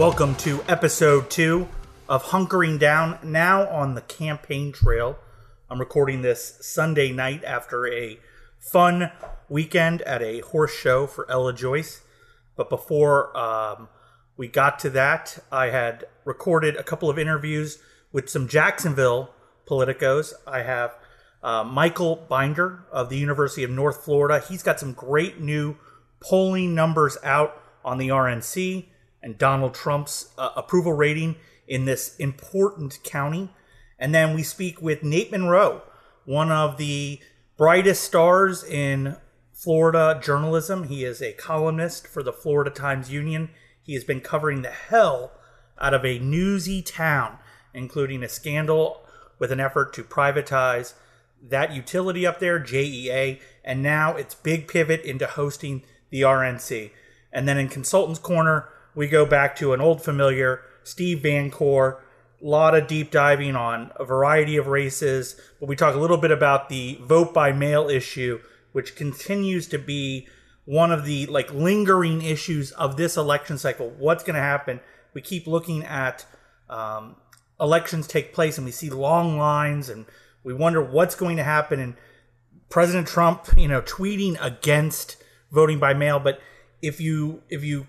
Welcome to episode two of Hunkering Down, now on the campaign trail. I'm recording this Sunday night after a fun weekend at a horse show for Ella Joyce. But before um, we got to that, I had recorded a couple of interviews with some Jacksonville politicos. I have uh, Michael Binder of the University of North Florida. He's got some great new polling numbers out on the RNC and Donald Trump's uh, approval rating in this important county. And then we speak with Nate Monroe, one of the brightest stars in Florida journalism. He is a columnist for the Florida Times Union. He has been covering the hell out of a newsy town, including a scandal with an effort to privatize that utility up there, JEA, and now its big pivot into hosting the RNC. And then in Consultants Corner, we go back to an old familiar, Steve Vancore. A lot of deep diving on a variety of races, but we talk a little bit about the vote by mail issue, which continues to be one of the like lingering issues of this election cycle. What's going to happen? We keep looking at um, elections take place, and we see long lines, and we wonder what's going to happen. And President Trump, you know, tweeting against voting by mail, but if you if you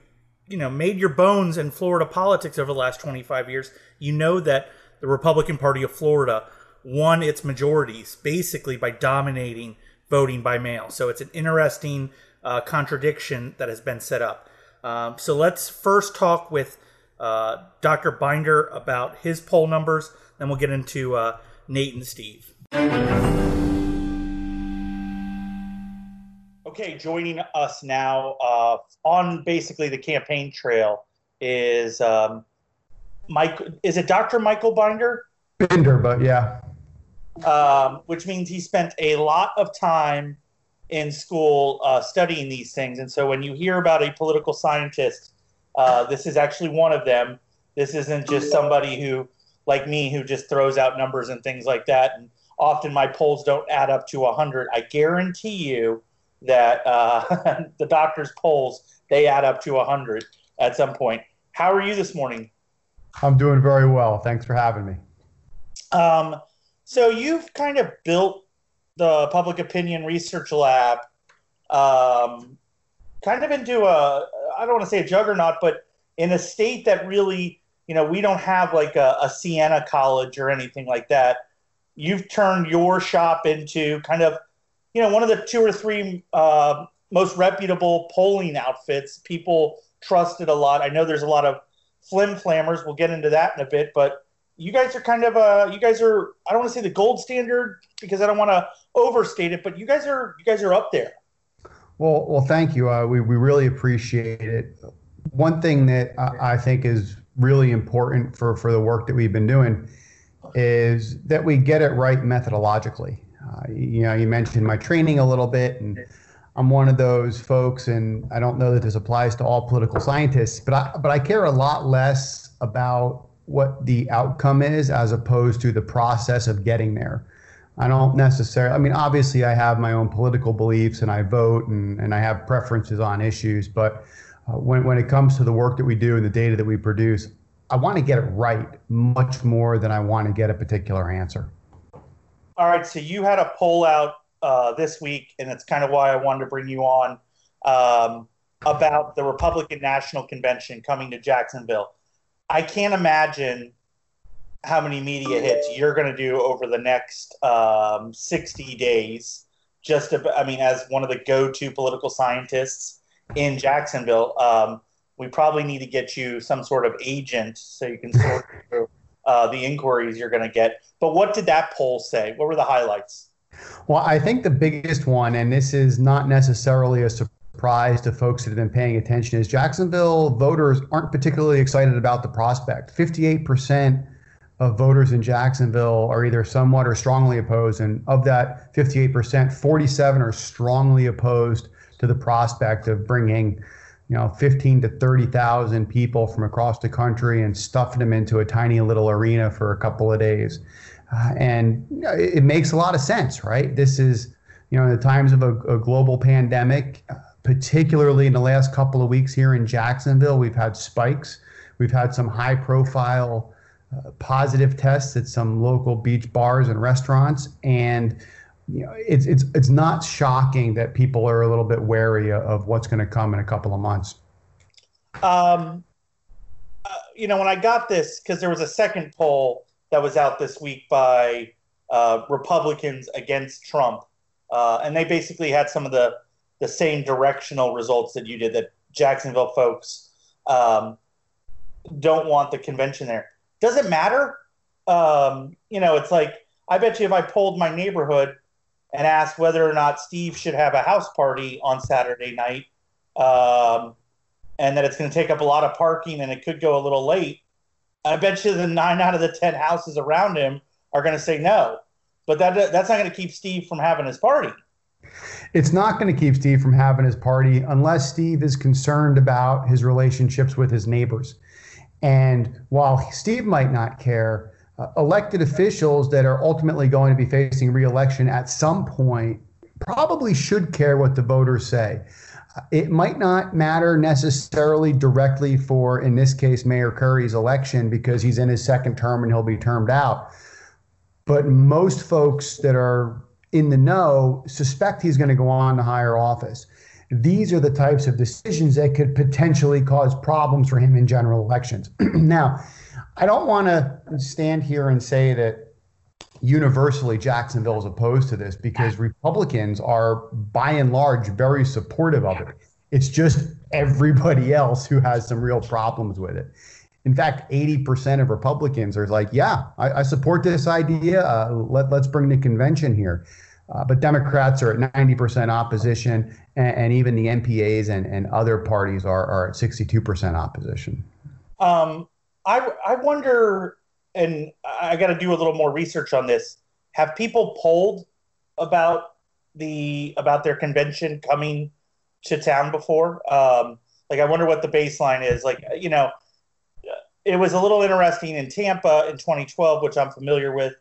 you know made your bones in Florida politics over the last 25 years, you know that the Republican Party of Florida won its majorities basically by dominating voting by mail. So it's an interesting uh, contradiction that has been set up. Um, so let's first talk with uh, Dr. Binder about his poll numbers. Then we'll get into uh, Nate and Steve. Okay, joining us now uh, on basically the campaign trail is um, Mike. Is it Dr. Michael Binder? Binder, but yeah. Um, which means he spent a lot of time in school uh, studying these things. And so when you hear about a political scientist, uh, this is actually one of them. This isn't just somebody who, like me, who just throws out numbers and things like that. And often my polls don't add up to 100. I guarantee you that uh, the doctor's polls they add up to 100 at some point. How are you this morning? I'm doing very well. Thanks for having me. Um, so you've kind of built the public opinion research lab um, kind of into a I don't want to say a juggernaut, but in a state that really you know we don't have like a, a Siena College or anything like that. You've turned your shop into kind of you know, one of the two or three uh, most reputable polling outfits. People trusted a lot. I know there's a lot of flim flammers. We'll get into that in a bit, but you guys are kind of uh, you guys are I don't want to say the gold standard because I don't want to overstate it, but you guys are you guys are up there. Well, well, thank you. Uh, we we really appreciate it. One thing that I, I think is really important for for the work that we've been doing is that we get it right methodologically. Uh, you know, you mentioned my training a little bit, and I'm one of those folks, and I don't know that this applies to all political scientists, but I, but I care a lot less about what the outcome is as opposed to the process of getting there. I don't necessarily, I mean, obviously, I have my own political beliefs and I vote and, and I have preferences on issues, but uh, when, when it comes to the work that we do and the data that we produce, I want to get it right much more than I want to get a particular answer. All right, so you had a poll out uh, this week, and it's kind of why I wanted to bring you on um, about the Republican National Convention coming to Jacksonville. I can't imagine how many media hits you're going to do over the next um, 60 days. Just, I mean, as one of the go-to political scientists in Jacksonville, um, we probably need to get you some sort of agent so you can sort through uh, the inquiries you're going to get. But what did that poll say? What were the highlights? Well, I think the biggest one, and this is not necessarily a surprise to folks that have been paying attention, is Jacksonville voters aren't particularly excited about the prospect. 58% of voters in Jacksonville are either somewhat or strongly opposed, and of that 58%, 47 are strongly opposed to the prospect of bringing you know 15 to 30,000 people from across the country and stuffing them into a tiny little arena for a couple of days. Uh, and it, it, makes a lot of sense, right? This is, you know, in the times of a, a global pandemic, uh, particularly in the last couple of weeks here in Jacksonville, we've had spikes. We've had some high profile uh, positive tests at some local beach bars and restaurants. And you know, it's, it's, it's not shocking that people are a little bit wary of what's going to come in a couple of months. Um, uh, you know, when I got this, because there was a second poll that was out this week by uh, Republicans against Trump, uh, and they basically had some of the the same directional results that you did. That Jacksonville folks um, don't want the convention there. Does it matter? Um, you know, it's like I bet you if I polled my neighborhood and asked whether or not Steve should have a house party on Saturday night, um, and that it's going to take up a lot of parking and it could go a little late, I bet you the nine out of the ten houses around him are going to say no. But that that's not going to keep Steve from having his party. It's not going to keep Steve from having his party unless Steve is concerned about his relationships with his neighbors. And while Steve might not care, elected officials that are ultimately going to be facing reelection at some point probably should care what the voters say. It might not matter necessarily directly for, in this case, Mayor Curry's election because he's in his second term and he'll be termed out. But most folks that are in the know suspect he's going to go on to higher office. These are the types of decisions that could potentially cause problems for him in general elections. now, I don't want to stand here and say that universally Jacksonville is opposed to this because Republicans are by and large very supportive of it. It's just everybody else who has some real problems with it. In fact, 80% of Republicans are like, yeah, I, I support this idea. Uh, let, let's bring the convention here. Uh, but Democrats are at 90% opposition, and, and, even the NPAs and, and other parties are, are at 62% opposition. Um, I, I wonder, and I got to do a little more research on this. Have people polled about the about their convention coming to town before? Um, like, I wonder what the baseline is. Like, you know, it was a little interesting in Tampa in 2012, which I'm familiar with.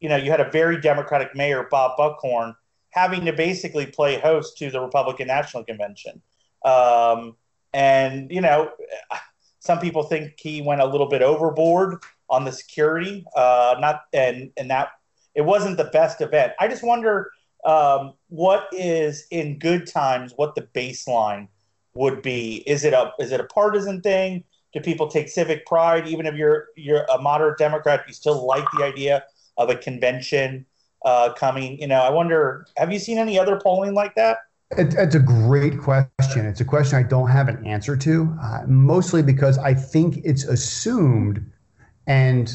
You know, you had a very Democratic mayor, Bob Buckhorn, having to basically play host to the Republican National Convention. Um, and, you know, some people think he went a little bit overboard on the security. Uh, not and and that it wasn't the best event. I just wonder um, what is in good times what the baseline would be. Is it a is it a partisan thing? Do people take civic pride? Even if you're you're a moderate Democrat, you still like the idea of a convention uh, coming. You know, I wonder. Have you seen any other polling like that? It, it's a great question. It's a question I don't have an answer to, uh, mostly because I think it's assumed, and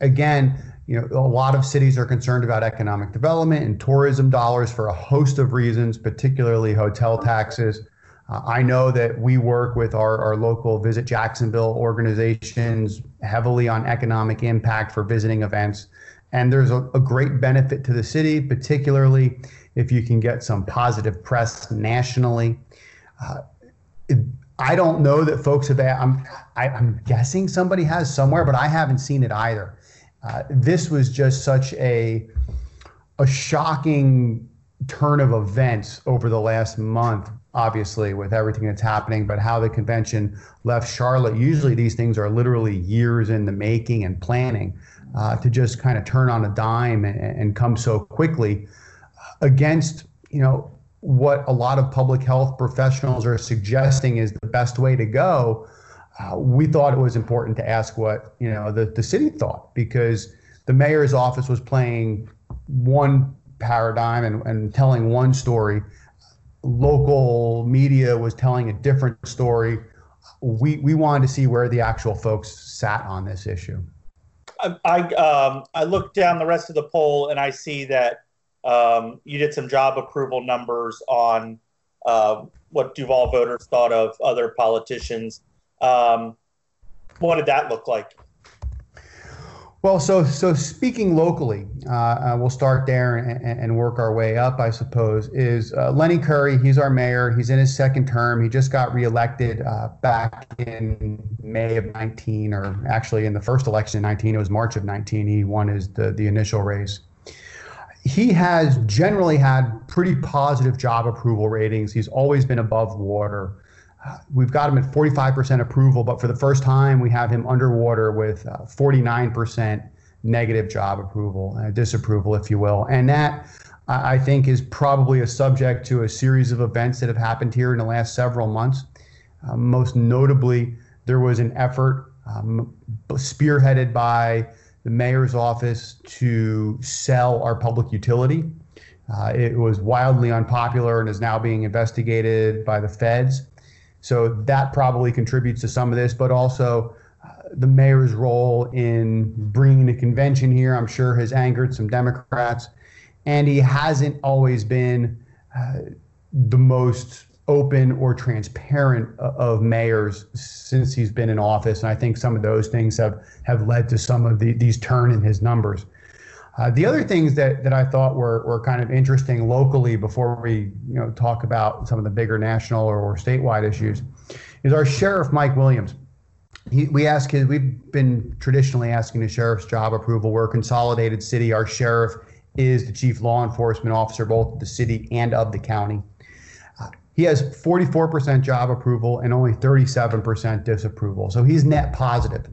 again, you know, a lot of cities are concerned about economic development and tourism dollars for a host of reasons, particularly hotel taxes. Uh, I know that we work with our, our local Visit Jacksonville organizations heavily on economic impact for visiting events. And there's a, a great benefit to the city, particularly if you can get some positive press nationally. Uh, it, I don't know that folks have. I'm, I, am i am guessing somebody has somewhere, but I haven't seen it either. Uh, this was just such a a shocking turn of events over the last month obviously with everything that's happening, but how the convention left Charlotte. Usually these things are literally years in the making and planning uh, to just kind of turn on a dime and, and come so quickly against, you know, what a lot of public health professionals are suggesting is the best way to go. Uh, we thought it was important to ask what you know the, the city thought because the mayor's office was playing one paradigm and, and telling one story local media was telling a different story. We we wanted to see where the actual folks sat on this issue. I I, um, I looked down the rest of the poll and I see that um, you did some job approval numbers on uh, what Duval voters thought of other politicians. Um, what did that look like? Well, so so speaking locally, uh, uh, we'll start there and, and, work our way up, I suppose. Is uh, Lenny Curry? He's our mayor. He's in his second term. He just got reelected uh, back in May of 19, or actually in the first election in 19. It was March of 19. He won his the, the initial race. He has generally had pretty positive job approval ratings. He's always been above water. we've got him at 45% approval, but for the first time, we have him underwater with uh, 49% negative job approval, uh, disapproval, if you will. And that, I think, is probably a subject to a series of events that have happened here in the last several months. Uh, most notably, there was an effort um, spearheaded by the mayor's office to sell our public utility. Uh, it was wildly unpopular and is now being investigated by the feds. So that probably contributes to some of this, but also uh, the mayor's role in bringing the convention here, I'm sure, has angered some Democrats. And he hasn't always been uh, the most open or transparent of mayors since he's been in office. And I think some of those things have, have led to some of the, these turn in his numbers. Uh, the other things that, that I thought were, were kind of interesting locally before we you know talk about some of the bigger national or, or statewide issues is our sheriff Mike Williams. He, we ask his, we've been traditionally asking the sheriff's job approval. We're a consolidated city. Our sheriff is the chief law enforcement officer both of the city and of the county. He has 44% job approval and only 37% disapproval. So he's net positive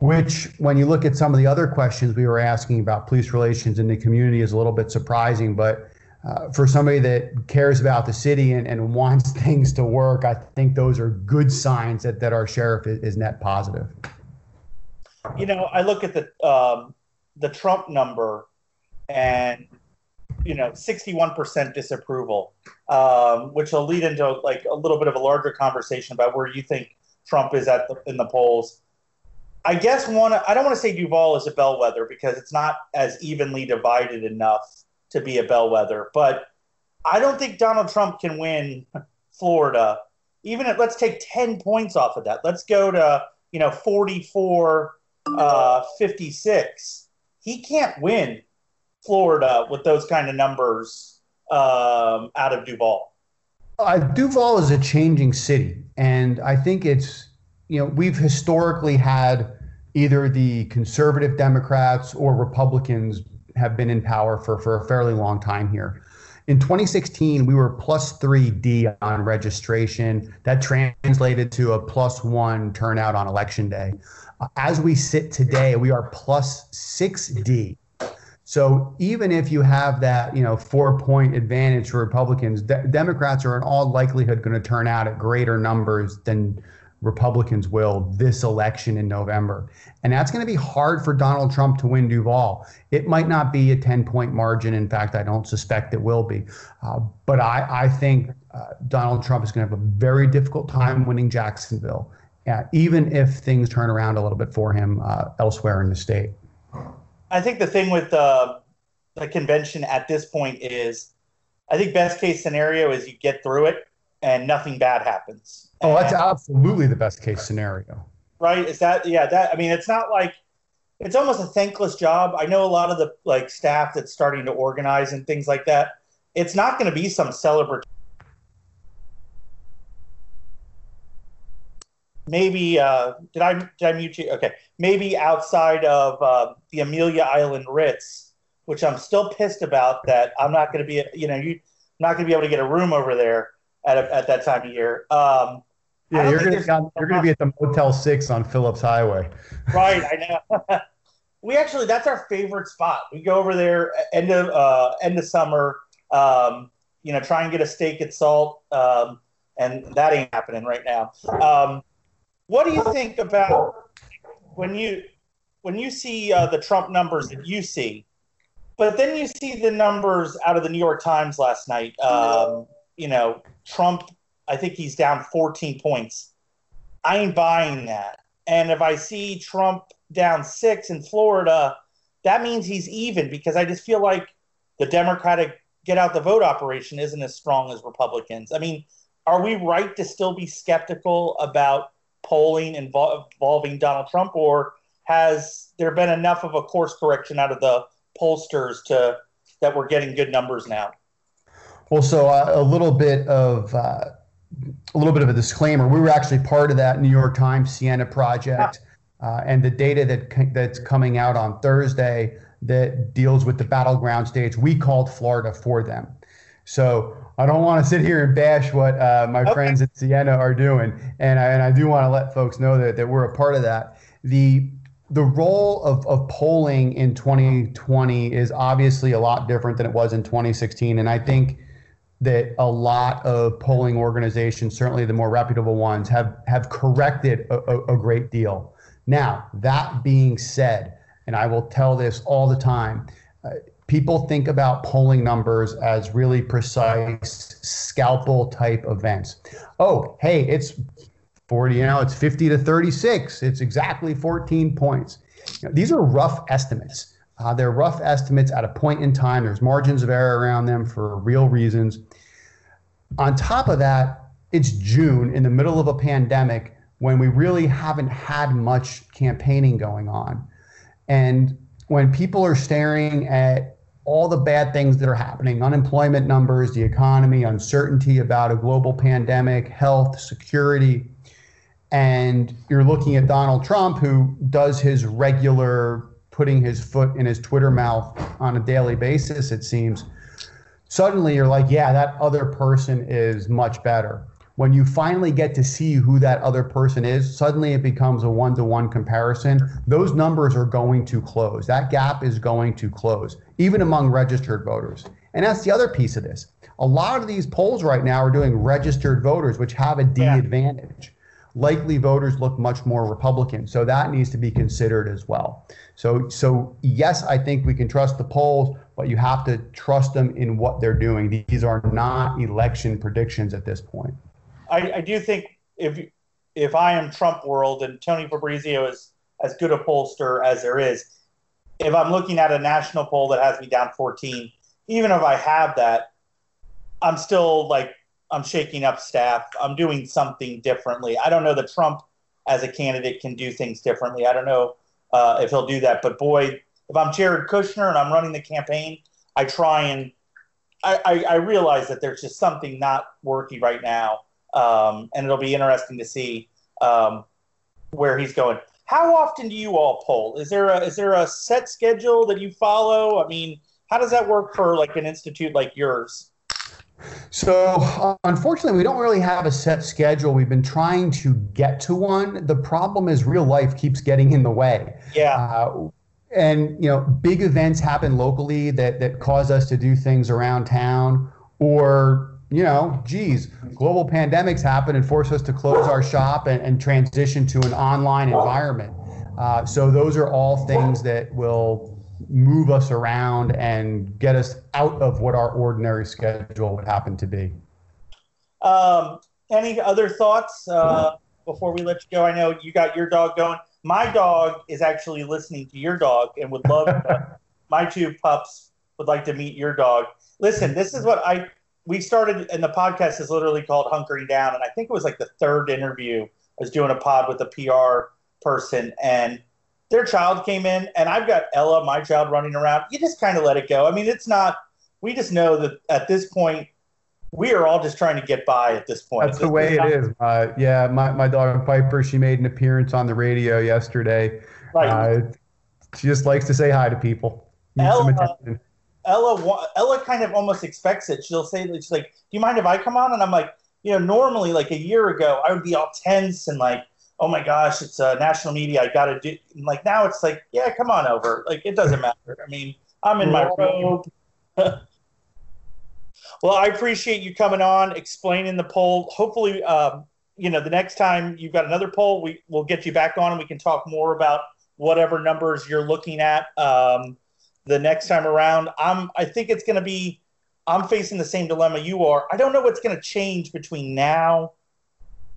which, when you look at some of the other questions we were asking about police relations in the community, is a little bit surprising. But uh, for somebody that cares about the city and, and wants things to work, I think those are good signs that, that our sheriff is, is net positive. You know, I look at the um, the Trump number, and you know, 61% disapproval, um, which will lead into like a little bit of a larger conversation about where you think Trump is at the, in the polls. I guess one. I don't want to say Duval is a bellwether because it's not as evenly divided enough to be a bellwether. But I don't think Donald Trump can win Florida. Even if let's take ten points off of that. Let's go to you know 44, uh, 56. He can't win Florida with those kind of numbers um, out of Duval. Uh, Duval is a changing city, and I think it's you know, we've historically had either the conservative Democrats or Republicans have been in power for, for a fairly long time here. In 2016, we were plus 3D on registration. That translated to a plus one turnout on election day. As we sit today, we are plus 6D. So even if you have that, you know, four point advantage for Republicans, de- Democrats are in all likelihood going to turn out at greater numbers than Republicans will this election in November. And that's going to be hard for Donald Trump to win Duval. It might not be a 10 point margin. In fact, I don't suspect it will be. Uh, but I, I think uh, Donald Trump is going to have a very difficult time winning Jacksonville, uh, even if things turn around a little bit for him uh, elsewhere in the state. I think the thing with uh, the convention at this point is I think best case scenario is you get through it and nothing bad happens Oh, that's absolutely the best case scenario. Right? Is that yeah? That I mean, it's not like it's almost a thankless job. I know a lot of the like staff that's starting to organize and things like that. It's not going to be some celebratory. Maybe uh, did I did I mute you? Okay, maybe outside of uh, the Amelia Island Ritz, which I'm still pissed about that I'm not going to be you know you not going to be able to get a room over there at a, at that time of year. Um, yeah, you're gonna, be you're gonna be at the Motel Six on Phillips Highway. right, I know. we actually that's our favorite spot. We go over there end of uh, end of summer. Um, you know, try and get a steak at Salt, um, and that ain't happening right now. Um, what do you think about when you when you see uh, the Trump numbers that you see, but then you see the numbers out of the New York Times last night? Um, you know, Trump I think he's down 14 points. I ain't buying that. And if I see Trump down six in Florida, that means he's even because I just feel like the Democratic get out the vote operation isn't as strong as Republicans. I mean, are we right to still be skeptical about polling involving Donald Trump, or has there been enough of a course correction out of the pollsters to that we're getting good numbers now? Well, so uh, a little bit of uh, a little bit of a disclaimer. We were actually part of that New York Times Siena project, uh, and the data that that's coming out on Thursday that deals with the battleground states. We called Florida for them. So I don't want to sit here and bash what uh, my okay. friends at Siena are doing, and I, and I do want to let folks know that, that we're a part of that. The the role of, of polling in 2020 is obviously a lot different than it was in 2016, and I think that a lot of polling organizations, certainly the more reputable ones, have have corrected a, a, a great deal. Now that being said, and I will tell this all the time. Uh, people think about polling numbers as really precise scalpel type events. Oh, hey, it's 40, you know, it's 50 to 36. It's exactly 14 points. These are rough estimates. Uh, they're rough estimates at a point in time. There's margins of error around them for real reasons. On top of that, it's June in the middle of a pandemic when we really haven't had much campaigning going on. And when people are staring at all the bad things that are happening unemployment numbers, the economy, uncertainty about a global pandemic, health, security. And you're looking at Donald Trump, who does his regular putting his foot in his Twitter mouth on a daily basis, it seems. Suddenly you're like, yeah, that other person is much better when you finally get to see who that other person is, suddenly it becomes a one to one comparison. Those numbers are going to close. That gap is going to close, even among registered voters. And that's the other piece of this. A lot of these polls right now are doing registered voters, which have a D yeah. advantage. Likely voters look much more Republican, so that needs to be considered as well. So, so yes, I think we can trust the polls, but you have to trust them in what they're doing. These are not election predictions at this point. I, I do think if if I am Trump world and Tony Fabrizio is as good a pollster as there is, if I'm looking at a national poll that has me down 14, even if I have that, I'm still like I'm shaking up staff. I'm doing something differently. I don't know that Trump as a candidate can do things differently. I don't know uh, if he'll do that. But boy, if I'm Jared Kushner and I'm running the campaign, I try and I, I, I realize that there's just something not working right now um, and it'll be interesting to see um, where he's going. How often do you all poll? Is there a is there a set schedule that you follow? I mean, how does that work for like an institute like yours? So, uh, unfortunately, we don't really have a set schedule. We've been trying to get to one. The problem is real life keeps getting in the way. Yeah. Uh, and you know, big events happen locally that that cause us to do things around town, or you know, geez, global pandemics happen and force us to close our shop and, and transition to an online environment. Uh, so those are all things that will move us around and get us out of what our ordinary schedule would happen to be. Um, any other thoughts uh, before we let you go? I know you got your dog going. My dog is actually listening to your dog and would love. my two pups would like to meet your dog. Listen, this is what I we started, and the podcast is literally called Hunkering Down. And I think it was like the third interview. I was doing a pod with a PR person, and their child came in, and I've got Ella, my child, running around. You just kind of let it go. I mean, it's not. We just know that at this point, we are all just trying to get by at this point. That's the way it is. Uh, yeah, my, my dog Piper, she made an appearance on the radio yesterday. Right. Uh, she just likes to say hi to people. Ella, Ella Ella kind of almost expects it. She'll say she's like, "Do you mind if I come on?" And I'm like, you know, normally like a year ago, I would be all tense and like, "Oh my gosh, it's uh, national media. I got to do." And like now, it's like, "Yeah, come on over. Like it doesn't matter. I mean, I'm in my robe." well, I appreciate you coming on, explaining the poll. Hopefully, um, you know, the next time you've got another poll, we will get you back on and we can talk more about whatever numbers you're looking at. Um, the next time around. I'm I think it's going to be I'm facing the same dilemma you are. I don't know what's going to change between now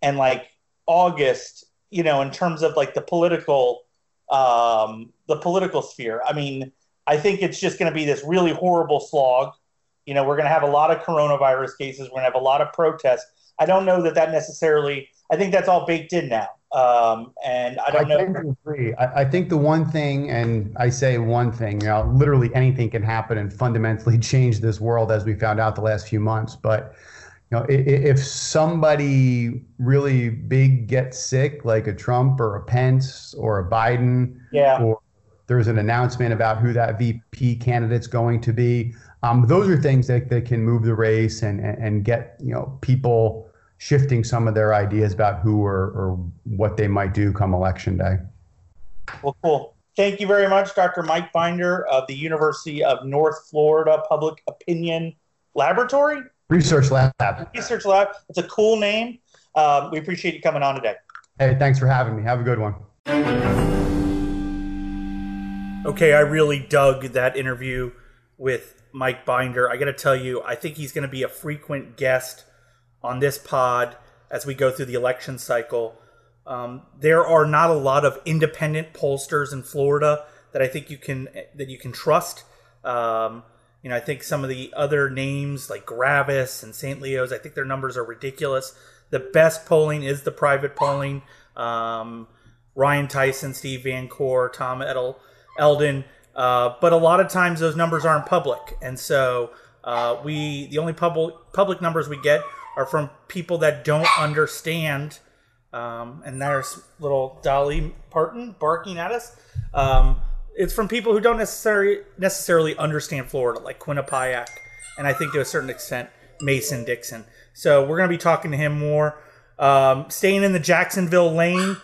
and like August, you know, in terms of like the political um the political sphere. I mean, I think it's just going to be this really horrible slog. You know, we're going to have a lot of coronavirus cases, we're going to have a lot of protests. I don't know that that necessarily I think that's all baked in now. Um, and I don't I know. agree. I, I, think the one thing, and I say one thing, you know, literally anything can happen and fundamentally change this world, as we found out the last few months. But you know, if, if somebody really big gets sick, like a Trump or a Pence or a Biden, yeah. or there's an announcement about who that VP candidate's going to be, Um, those are things that, that can move the race and, and, and get you know people shifting some of their ideas about who or, or what they might do come election day. Well, cool. Thank you very much, Dr. Mike Binder of the University of North Florida Public Opinion Laboratory. Research Lab. Research Lab. It's a cool name. Um, we appreciate you coming on today. Hey, thanks for having me. Have a good one. Okay, I really dug that interview with Mike Binder. I got to tell you, I think he's going to be a frequent guest on this pod as we go through the election cycle. Um, there are not a lot of independent pollsters in Florida that I think you can that you can trust. Um, you know, I think some of the other names like Gravis and St. Leo's, I think their numbers are ridiculous. The best polling is the private polling. Um, Ryan Tyson, Steve Vancore, Tom Edel, Eldon. Uh, but a lot of times those numbers aren't public, and so uh, we the only public public numbers we get are from people that don't understand um, and there's little Dolly Parton barking at us. Um, it's from people who don't necessarily necessarily understand Florida, like Quinnipiac, and I think to a certain extent Mason Dixon. So we're going to be talking to him more. Um, staying in the Jacksonville lane,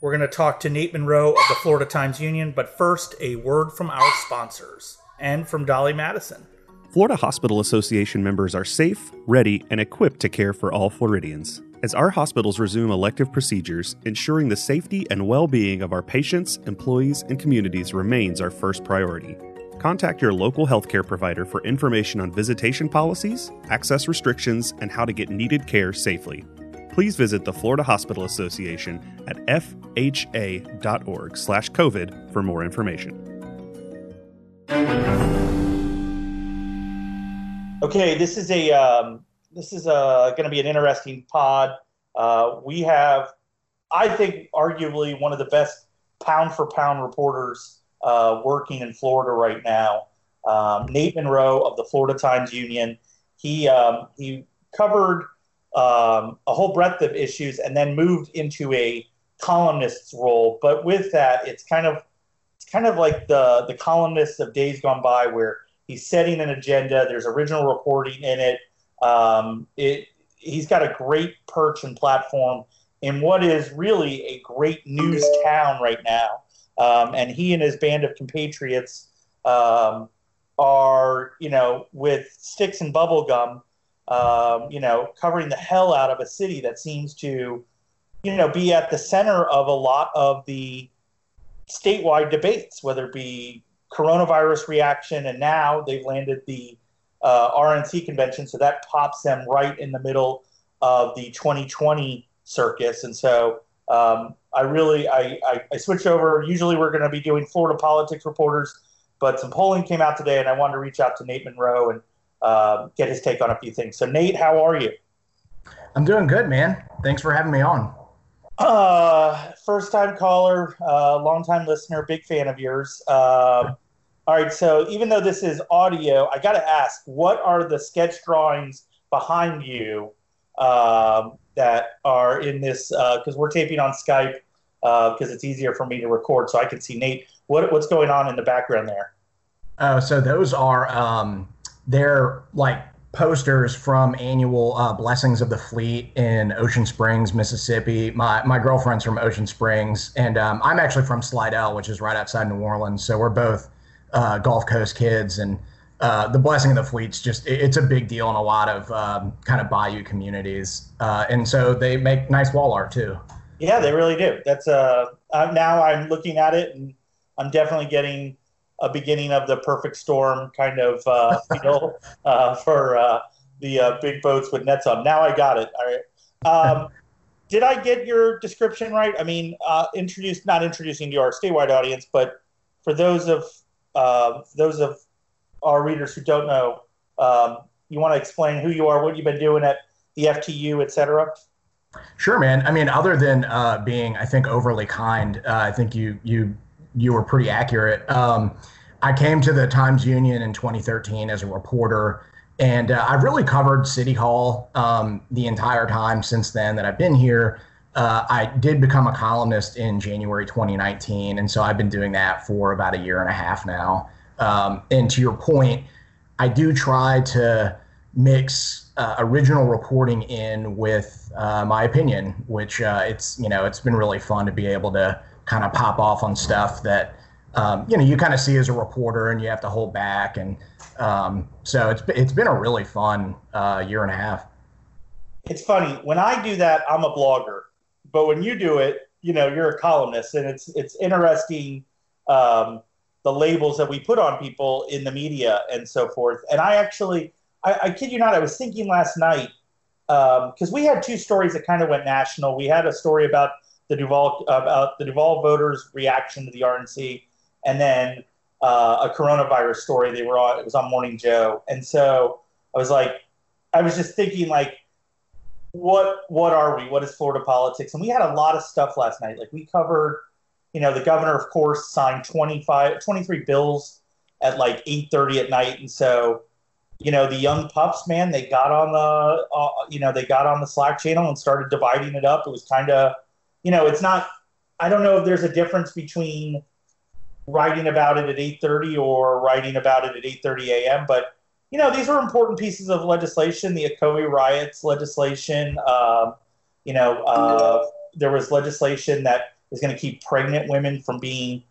we're going to talk to Nate Monroe of the Florida Times Union. But first, a word from our sponsors and from Dolly Madison. Florida Hospital Association members are safe, ready, and equipped to care for all Floridians. As our hospitals resume elective procedures, ensuring the safety and well being of our patients, employees, and communities remains our first priority. Contact your local healthcare provider for information on visitation policies, access restrictions, and how to get needed care safely. Please visit the Florida Hospital Association at fha.org/covid for more information. Okay, this is a um, this is uh, going to be an interesting pod. Uh, we have, I think, arguably one of the best pound for pound reporters uh, working in Florida right now. Um, Nate Monroe of the Florida Times Union. He um, he covered um, a whole breadth of issues and then moved into a columnist's role. But with that, it's kind of it's kind of like the the columnists of days gone by, where he's setting an agenda. There's original reporting in it. Um, it he's got a great perch and platform in what is really a great news town right now. Um, and he and his band of compatriots um, are, you know, with sticks and bubble gum, um, you know, covering the hell out of a city that seems to, you know, be at the center of a lot of the statewide debates, whether it be coronavirus reaction, and now they've landed the uh, RNC convention, so that pops them right in the middle of the 2020 circus. And so um, I really I, I, I switched over. Usually we're going to be doing Florida politics reporters, but some polling came out today, and I wanted to reach out to Nate Monroe and uh, get his take on a few things. So Nate, how are you? I'm doing good, man. Thanks for having me on. Uh, first time caller, uh, long time listener, big fan of yours. Uh, all right, so even though this is audio, I got to ask, what are the sketch drawings behind you um, that are in this? Because uh, we're taping on Skype because uh, it's easier for me to record, so I can see Nate. What what's going on in the background there? Oh, so those are um, they're like posters from annual uh, blessings of the fleet in Ocean Springs, Mississippi. My my girlfriend's from Ocean Springs, and um, I'm actually from Slidell, which is right outside New Orleans. So we're both uh, Gulf Coast kids, and uh, the blessing of the fleet's just it's a big deal in a lot of um, kind of bayou communities, uh, and so they make nice wall art too. Yeah, they really do. That's uh, now I'm looking at it, and I'm definitely getting a beginning of the perfect storm kind of uh, feel uh, for uh, the uh, big boats with nets on. Now I got it. All right. Um, did I get your description right? I mean, uh, introduce not introducing to our statewide audience, but for those of uh, those of our readers who don't know, um, you want to explain who you are, what you've been doing at the FTU, et cetera? Sure, man. I mean, other than uh, being, I think, overly kind, uh, I think you you you were pretty accurate. Um, I came to the Times Union in 2013 as a reporter, and uh, I've really covered City Hall um, the entire time since then that I've been here. Uh, I did become a columnist in January 2019, and so I've been doing that for about a year and a half now. Um, and to your point, I do try to mix uh, original reporting in with uh, my opinion, which uh, it's you know it's been really fun to be able to kind of pop off on stuff that um, you know you kind of see as a reporter and you have to hold back, and um, so it's it's been a really fun uh, year and a half. It's funny when I do that, I'm a blogger, but when you do it, you know you're a columnist, and it's it's interesting. Um, the labels that we put on people in the media and so forth. And I actually, I, I kid you not, I was thinking last night because um, we had two stories that kind of went national. We had a story about the Duval about the Duval voters' reaction to the RNC, and then uh, a coronavirus story. They were on. It was on Morning Joe, and so I was like, I was just thinking like, what what are we? What is Florida politics? And we had a lot of stuff last night. Like we covered you know, the governor, of course, signed 25, 23 bills at like 8.30 at night. And so, you know, the young pups, man, they got on the, uh, you know, they got on the Slack channel and started dividing it up. It was kind of, you know, it's not, I don't know if there's a difference between writing about it at 8.30 or writing about it at 8.30 a.m., but, you know, these were important pieces of legislation, the Ocoee riots legislation, uh, you know, uh, there was legislation that is going to keep pregnant women from being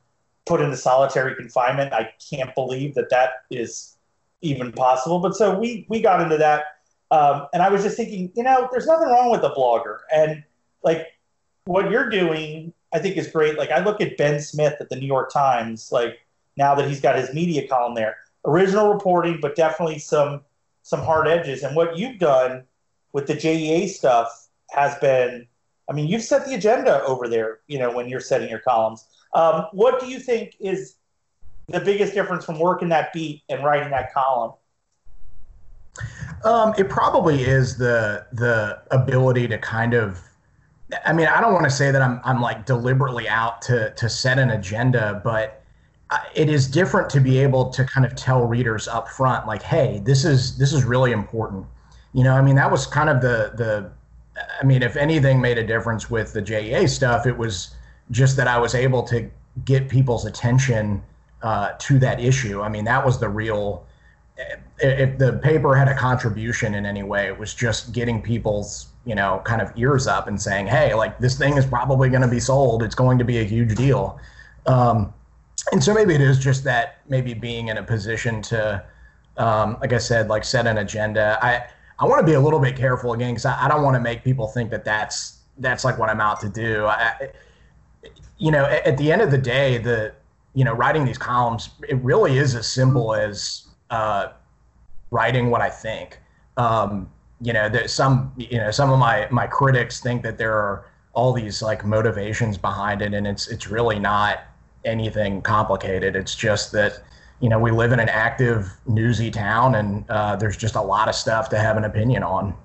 put into solitary confinement. I can't believe that that is even possible. But so we we got into that, um, and I was just thinking, you know, there's nothing wrong with a blogger, and like what you're doing, I think is great. Like I look at Ben Smith at the New York Times, like now that he's got his media column there, original reporting, but definitely some some hard edges. And what you've done with the JEA stuff has been I mean, you've set the agenda over there, you know, when you're setting your columns. Um, what do you think is the biggest difference from working that beat and writing that column? Um, it probably is the the ability to kind of I mean, I don't want to say that I'm I'm like deliberately out to to set an agenda, but it is different to be able to kind of tell readers up front, like, hey, this is this is really important. You know, I mean, that was kind of the the I mean, if anything made a difference with the JEA stuff, it was just that I was able to get people's attention uh, to that issue. I mean, that was the real. If the paper had a contribution in any way, it was just getting people's you know kind of ears up and saying, "Hey, like this thing is probably going to be sold. It's going to be a huge deal." Um, and so maybe it is just that maybe being in a position to, um, like I said, like set an agenda. I I want to be a little bit careful again because I, I, don't want to make people think that that's that's like what I'm out to do. I, you know, at, at, the end of the day, the you know, writing these columns, it really is as simple as uh, writing what I think. Um, you know, that some you know some of my my critics think that there are all these like motivations behind it, and it's it's really not anything complicated. It's just that you know, we live in an active, newsy town, and uh, there's just a lot of stuff to have an opinion on.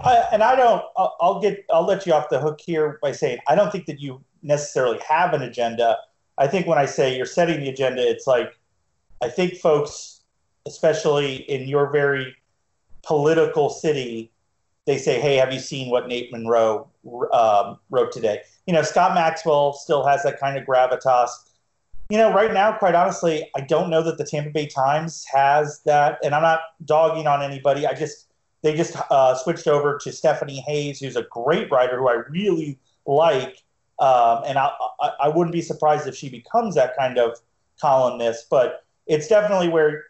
I, and I don't. I'll, I'll get. I'll let you off the hook here by saying I don't think that you necessarily have an agenda. I think when I say you're setting the agenda, it's like I think folks, especially in your very political city, they say, "Hey, have you seen what Nate Monroe um, wrote today?" You know, Scott Maxwell still has that kind of gravitas you know, right now, quite honestly, I don't know that the Tampa Bay Times has that, and I'm not dogging on anybody. I just they just uh, switched over to Stephanie Hayes, who's a great writer who I really like, um, and I, I, I wouldn't be surprised if she becomes that kind of columnist. But it's definitely where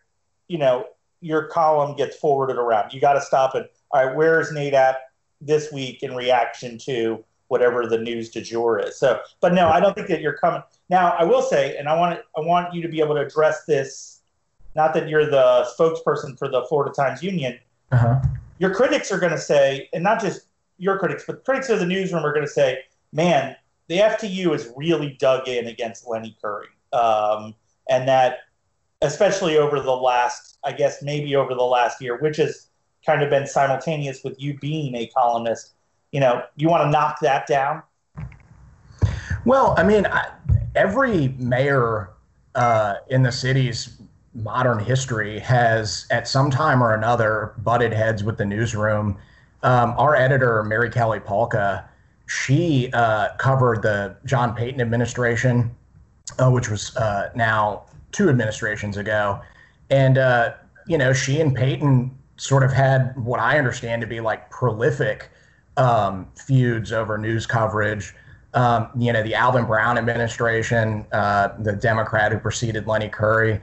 you know your column gets forwarded around. You got to stop it. All right, where is Nate at this week in reaction to whatever the news du jour is? So, but no, I don't think that you're coming now, I will say, and I want I want you to be able to address this. Not that you're the spokesperson for the Florida Times Union. Uh-huh. Your critics are going to say, and not just your critics, but critics of the newsroom are going to say, "Man, the FTU has really dug in against Lenny Curry," um, and that, especially over the last, I guess maybe over the last year, which has kind of been simultaneous with you being a columnist. You know, you want to knock that down. Well, I mean, I, every mayor uh, in the city's modern history has, at some time or another, butted heads with the newsroom. Um, our editor, Mary Kelli Palka, she uh, covered the John Peyton administration, uh, which was uh, now two administrations ago. And, uh, you know, she and Peyton sort of had what I understand to be like prolific um, feuds over news coverage. Um, you know, the Alvin Brown administration, uh, the Democrat who preceded Lenny Curry.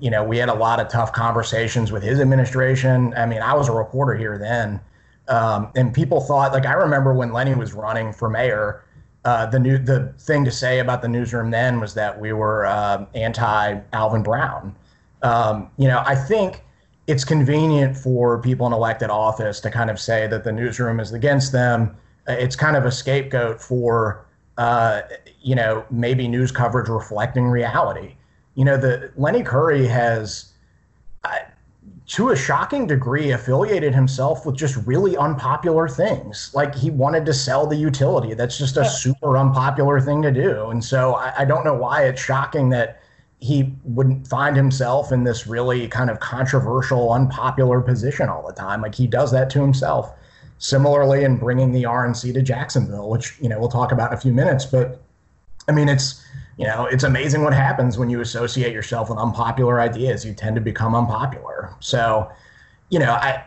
You know, we had a lot of tough conversations with his administration. I mean, I was a reporter here then, um, and people thought like I remember when Lenny was running for mayor. Uh, the new the thing to say about the newsroom then was that we were uh, anti Alvin Brown. Um, you know, I think it's convenient for people in elected office to kind of say that the newsroom is against them. Uh, it's kind of a scapegoat for, uh, you know, maybe news coverage reflecting reality. You know, the Lenny Curry has, uh, to a shocking degree, affiliated himself with just really unpopular things. Like he wanted to sell the utility. That's just a super unpopular thing to do. And so I, I don't know why it's shocking that he wouldn't find himself in this really kind of controversial, unpopular position all the time. Like he does that to himself. Similarly, in bringing the RNC to Jacksonville, which you know we'll talk about in a few minutes. But I mean, it's you know it's amazing what happens when you associate yourself with unpopular ideas. You tend to become unpopular. So, you know, I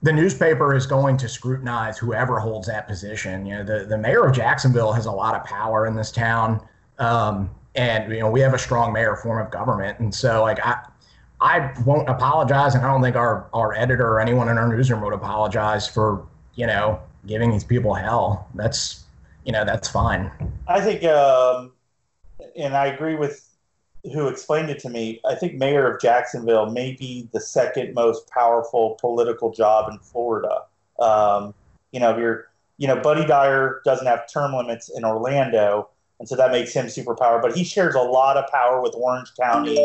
the newspaper is going to scrutinize whoever holds that position. You know, the the mayor of Jacksonville has a lot of power in this town. Um, and you know we have a strong mayor form of government, and so like I. I won't apologize, and I don't think our, our editor or anyone in our newsroom would apologize for you know giving these people hell. That's you know that's fine. I think, um, and I agree with who explained it to me. I think mayor of Jacksonville may be the second most powerful political job in Florida. Um, you know, if you're you know Buddy Dyer doesn't have term limits in Orlando, and so that makes him superpower. But he shares a lot of power with Orange County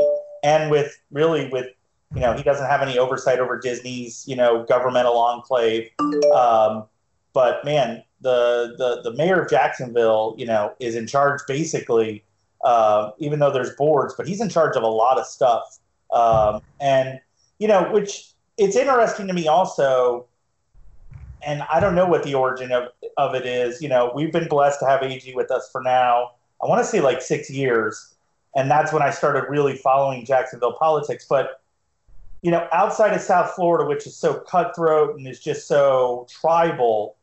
and with really with you know he doesn't have any oversight over Disney's you know governmental enclave. Um, but man, the the the mayor of Jacksonville, you know, is in charge basically. Uh, even though there's boards, but he's in charge of a lot of stuff. Um, and you know, which it's interesting to me also and I don't know what the origin of, of it is. You know, we've been blessed to have AG with us for now, I want to say like six years. And that's when I started really following Jacksonville politics. But, you know, outside of South Florida, which is so cutthroat and is just so tribal,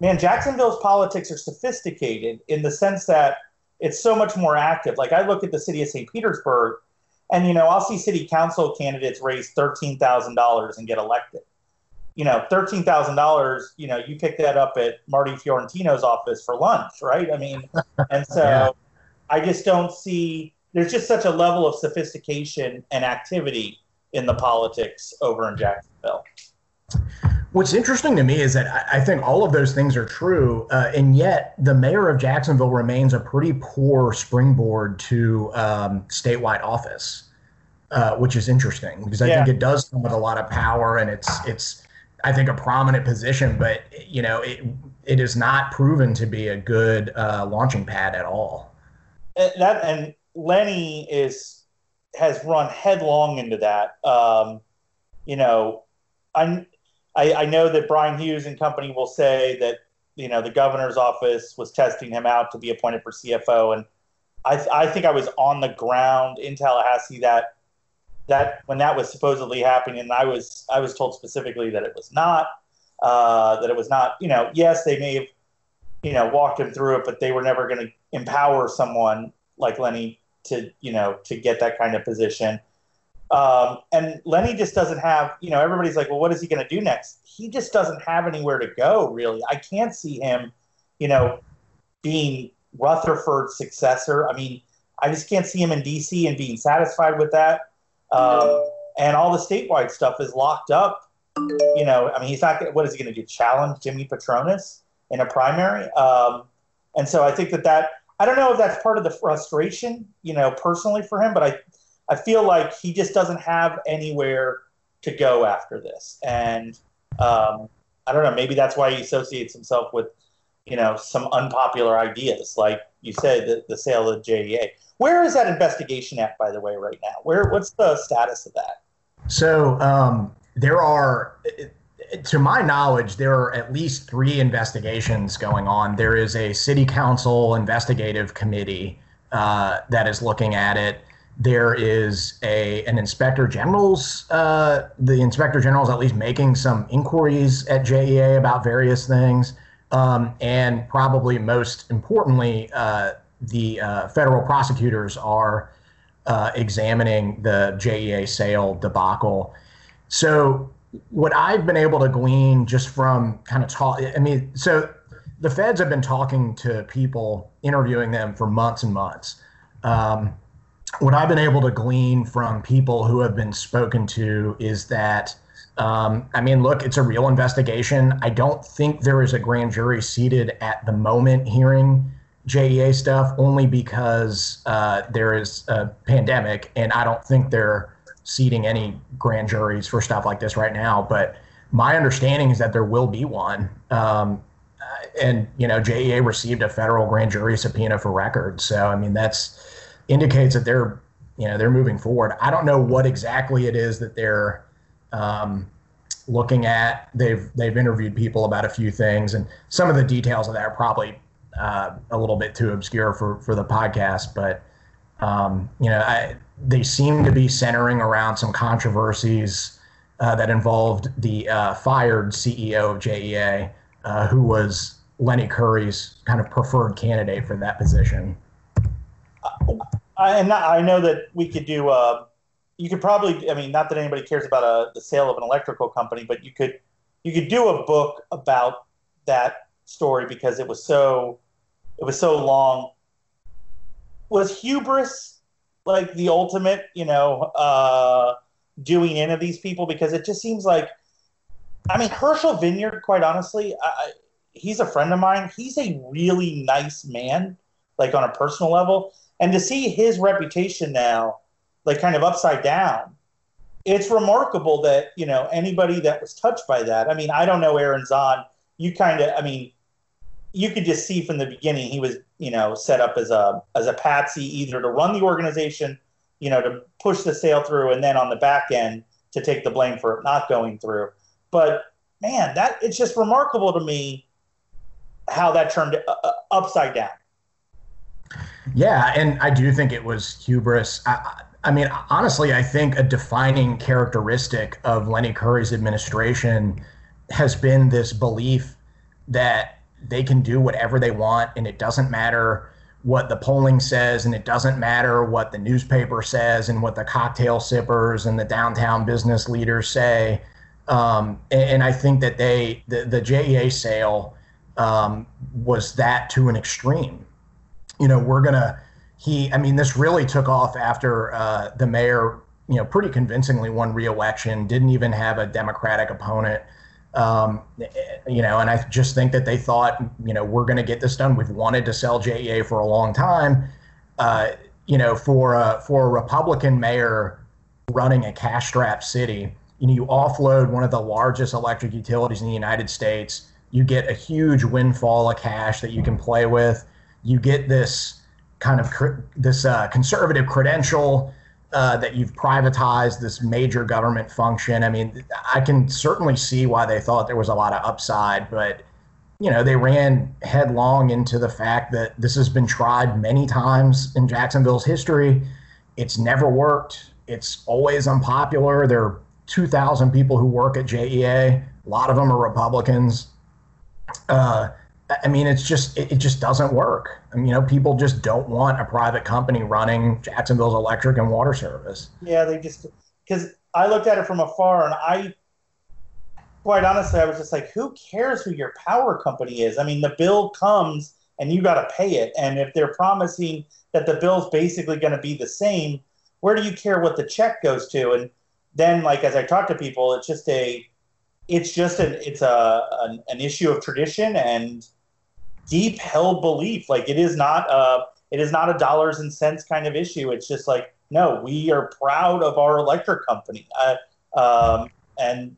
man, Jacksonville's politics are sophisticated in the sense that it's so much more active. Like I look at the city of St. Petersburg, and, you know, I'll see city council candidates raise $13,000 and get elected you know, thirteen thousand dollars, you know, you pick that up at Marty Fiorentino's office for lunch, right? I mean, and so yeah. I just don't see there's just such a level of sophistication and activity in the politics over in Jacksonville. What's interesting to me is that I think all of those things are true, uh, and yet the mayor of Jacksonville remains a pretty poor springboard to um, statewide office, uh, which is interesting because I yeah. think it does come with a lot of power, and it's it's I think, a prominent position, but you know, it it is not proven to be a good uh, launching pad at all. And that and Lenny is has run headlong into that. Um, you know, I, I I know that Brian Hughes and company will say that you know the governor's office was testing him out to be appointed for CFO, and I I think I was on the ground in Tallahassee that that when that was supposedly happening, and I was I was told specifically that it was not. Uh, that it was not. You know, yes, they may have you know walked him through it, but they were never going to empower someone like Lenny to you know to get that kind of position. Um, and Lenny just doesn't have, you know, everybody's like, well, what is he going to do next? He just doesn't have anywhere to go, really. I can't see him, you know, being Rutherford's successor. I mean, I just can't see him in DC and being satisfied with that. Um, and all the statewide stuff is locked up. You know, I mean, he's not. What is he going to do? Challenge Jimmy Patronis in a primary? Um, and so I think that that I don't know if that's part of the frustration, you know, personally for him, but I I feel like he just doesn't have anywhere to go after this, and um, I don't know. Maybe that's why he associates himself with you know some unpopular ideas, like you said, the, the sale of JEA. Where is that investigation at, by the way, right now? Where what's the status of that? So um, there are, to my knowledge, there are at least three investigations going on. There is a city council investigative committee uh, that is looking at it. There is a an inspector general's uh, the inspector general's at least making some inquiries at JEA about various things, um, and probably most importantly, uh, the uh, federal prosecutors are uh, examining the JEA sale debacle. So what I've been able to glean just from kind of talk, I mean, so the feds have been talking to people, interviewing them for months and months. Um, what I've been able to glean from people who have been spoken to is that, um, I mean, look, it's a real investigation. I don't think there is a grand jury seated at the moment hearing JEA stuff, only because uh, there is a pandemic, and I don't think they're seating any grand juries for stuff like this right now. But my understanding is that there will be one. Um, and you know, JEA received a federal grand jury subpoena for records. So I mean, that's indicates that they're you know they're moving forward. I don't know what exactly it is that they're um, looking at. They've they've interviewed people about a few things, and some of the details of that are probably uh, a little bit too obscure for for the podcast. But um, you know, I, they seem to be centering around some controversies uh, that involved the uh, fired CEO of JEA, uh, who was Lenny Curry's kind of preferred candidate for that position. I, and I know that we could do. Uh, you could probably. I mean, not that anybody cares about a, the sale of an electrical company, but you could you could do a book about that story because it was so it was so long. Was hubris like the ultimate, you know, uh, doing in of these people? Because it just seems like, I mean, Herschel Vinyard, quite honestly, I, he's a friend of mine. He's a really nice man, like on a personal level. And to see his reputation now, like kind of upside down, it's remarkable that, you know, anybody that was touched by that. I mean, I don't know Aaron Zahn. You kind of, I mean, you could just see from the beginning he was, you know, set up as a as a patsy either to run the organization, you know, to push the sale through, and then on the back end to take the blame for it not going through. But man, that it's just remarkable to me how that turned uh, uh, upside down. Yeah, and I do think it was hubris. I, I mean, honestly, I think a defining characteristic of Lenny Curry's administration has been this belief that they can do whatever they want and it doesn't matter what the polling says and it doesn't matter what the newspaper says and what the cocktail sippers and the downtown business leaders say. Um, and, and, I think that they, the, the JEA sale um, was that to an extreme. You know, we're gonna he. I mean, this really took off after uh, the mayor, you know, pretty convincingly won re-election. Didn't even have a Democratic opponent. Um, you know, and I just think that they thought, you know, we're going to get this done. We've wanted to sell JEA for a long time. Uh, you know, for a, for a Republican mayor running a cash-strapped city, you know, you offload one of the largest electric utilities in the United States you get a huge windfall of cash that you can play with. You get this kind of cr- this uh, conservative credential uh, that you've privatized this major government function. I mean, I can certainly see why they thought there was a lot of upside, but you know, they ran headlong into the fact that this has been tried many times in Jacksonville's history. It's never worked. It's always unpopular. There are 2,000 people who work at JEA. A lot of them are Republicans uh, I mean, it's just it, it, just doesn't work. I mean, you know, people just don't want a private company running Jacksonville's electric and water service. Yeah, they just because I looked at it from afar, and I, quite honestly, I was just like, who cares who your power company is? I mean, the bill comes and you got to pay it, and if they're promising that the bill's basically going to be the same, where do you care what the check goes to? And then, like as I talk to people, it's just a it's just an it's a an, an, issue of tradition and deep held belief. Like it is not a it is not a dollars and cents kind of issue. It's just like no, we are proud of our electric company. Uh, um, and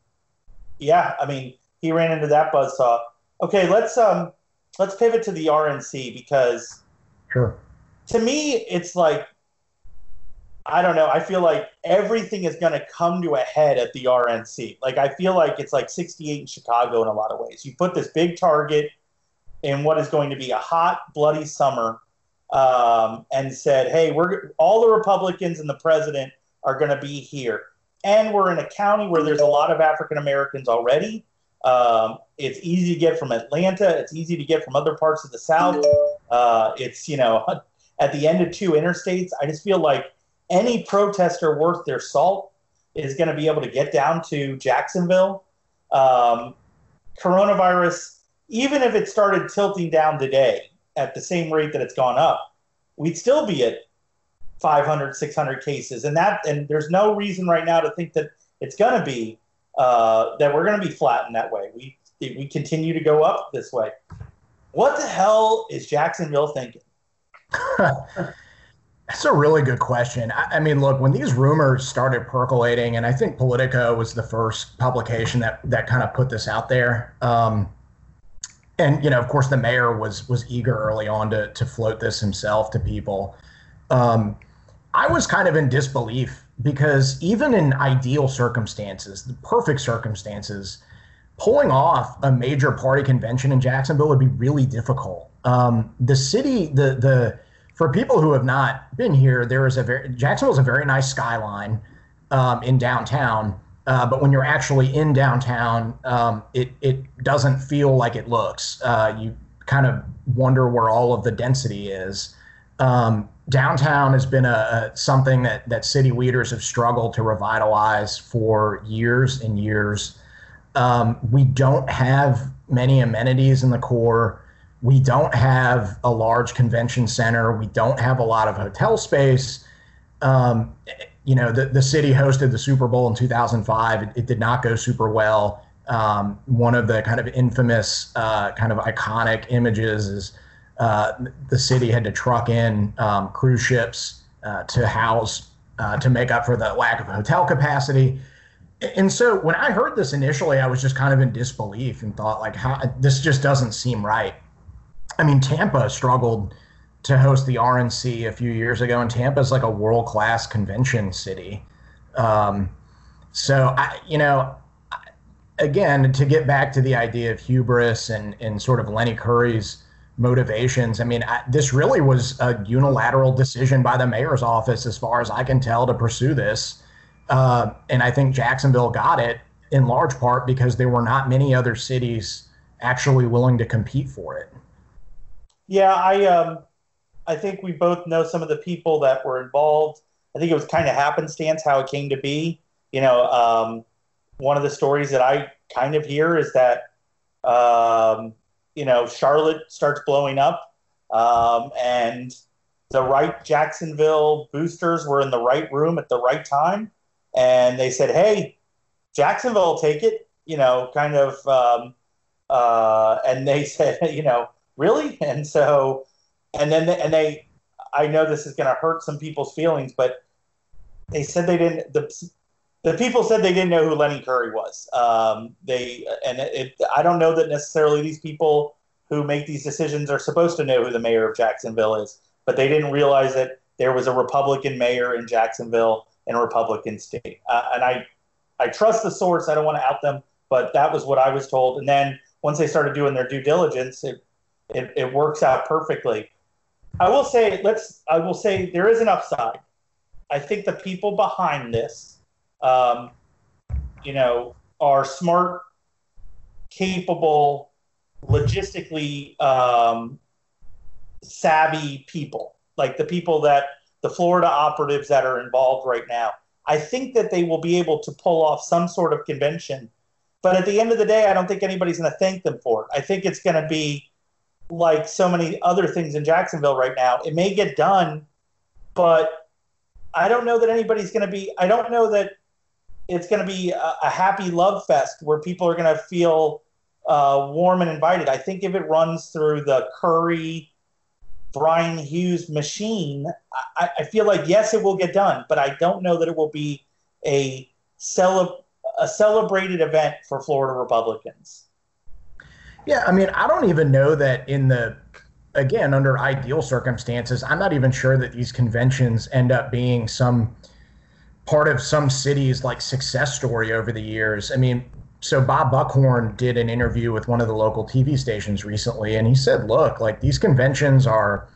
yeah, I mean, he ran into that buzzsaw. Okay, let's um let's pivot to the RNC because sure. To me, it's like I don't know. I feel like everything is going to come to a head at the RNC. Like I feel like it's like 68 in Chicago in a lot of ways. You put this big target in what is going to be a hot, bloody summer, um, and said, "Hey, we're all the Republicans and the president are going to be here, and we're in a county where there's a lot of African Americans already. Um, it's easy to get from Atlanta. It's easy to get from other parts of the South. Uh, it's you know at the end of two interstates. I just feel like any protester worth their salt is going to be able to get down to Jacksonville. Um, coronavirus, even if it started tilting down today at the same rate that it's gone up, we'd still be at 500, 600 cases, and that and there's no reason right now to think that it's going to be uh, that we're going to be flattened that way. We we continue to go up this way. What the hell is Jacksonville thinking? That's a really good question. I, I, mean, look, when these rumors started percolating, and I think Politico was the first publication that that kind of put this out there. Um, and you know, of course, the mayor was was eager early on to to float this himself to people. Um, I was kind of in disbelief because even in ideal circumstances, the perfect circumstances, pulling off a major party convention in Jacksonville would be really difficult. Um, the city, the the for people who have not been here, there is a very Jacksonville is a very nice skyline um, in downtown. Uh, but when you're actually in downtown, um, it it doesn't feel like it looks. Uh, you kind of wonder where all of the density is. Um, downtown has been a, a, something that that city leaders have struggled to revitalize for years and years. Um, we don't have many amenities in the core. We don't have a large convention center. We don't have a lot of hotel space. Um, you know, the, the city hosted the Super Bowl in 2005. It, it did not go super well. Um, one of the kind of infamous, uh, kind of iconic images is uh, the city had to truck in um, cruise ships uh, to house, uh, to make up for the lack of hotel capacity. And so when I heard this initially, I was just kind of in disbelief and thought, like, how this just doesn't seem right. I mean, Tampa struggled to host the RNC a few years ago, and Tampa is like a world class convention city. Um, so I, you know, again, to get back to the idea of hubris and and sort of Lenny Curry's motivations. I mean, I, this really was a unilateral decision by the mayor's office, as far as I can tell, to pursue this. Uh, and I think Jacksonville got it in large part because there were not many other cities actually willing to compete for it. Yeah, I um, I think we both know some of the people that were involved. I think it was kind of happenstance how it came to be. You know, um, one of the stories that I kind of hear is that um, you know Charlotte starts blowing up, um, and the right Jacksonville boosters were in the right room at the right time, and they said, "Hey, Jacksonville will take it." You know, kind of, um, uh, and they said, you know really? And so, and then, they, and they, I know this is going to hurt some people's feelings, but they said they didn't, the, the people said they didn't know who Lenny Curry was. Um, they, and it, I don't know that necessarily these people who make these decisions are supposed to know who the mayor of Jacksonville is, but they didn't realize that there was a Republican mayor in Jacksonville in a Republican state. Uh, and I, I trust the source. I don't want to out them, but that was what I was told. And then once they started doing their due diligence, it it, it works out perfectly. I will say, let's. I will say there is an upside. I think the people behind this, um, you know, are smart, capable, logistically um, savvy people. Like the people that the Florida operatives that are involved right now. I think that they will be able to pull off some sort of convention. But at the end of the day, I don't think anybody's going to thank them for it. I think it's going to be like so many other things in Jacksonville right now. It may get done, but I don't know that anybody's going to be. I don't know that it's going to be a, a, happy love fest where people are going to feel uh, warm and invited. I think if it runs through the Curry, Brian Hughes machine, I, I feel like yes, it will get done, but I don't know that it will be a cele- a celebrated event for Florida Republicans. Yeah, I mean, I don't even know that in the again under ideal circumstances, I'm not even sure that these conventions end up being some part of some city's like success story over the years. I mean, so Bob Buckhorn did an interview with one of the local TV stations recently, and he said, "Look, like these conventions are."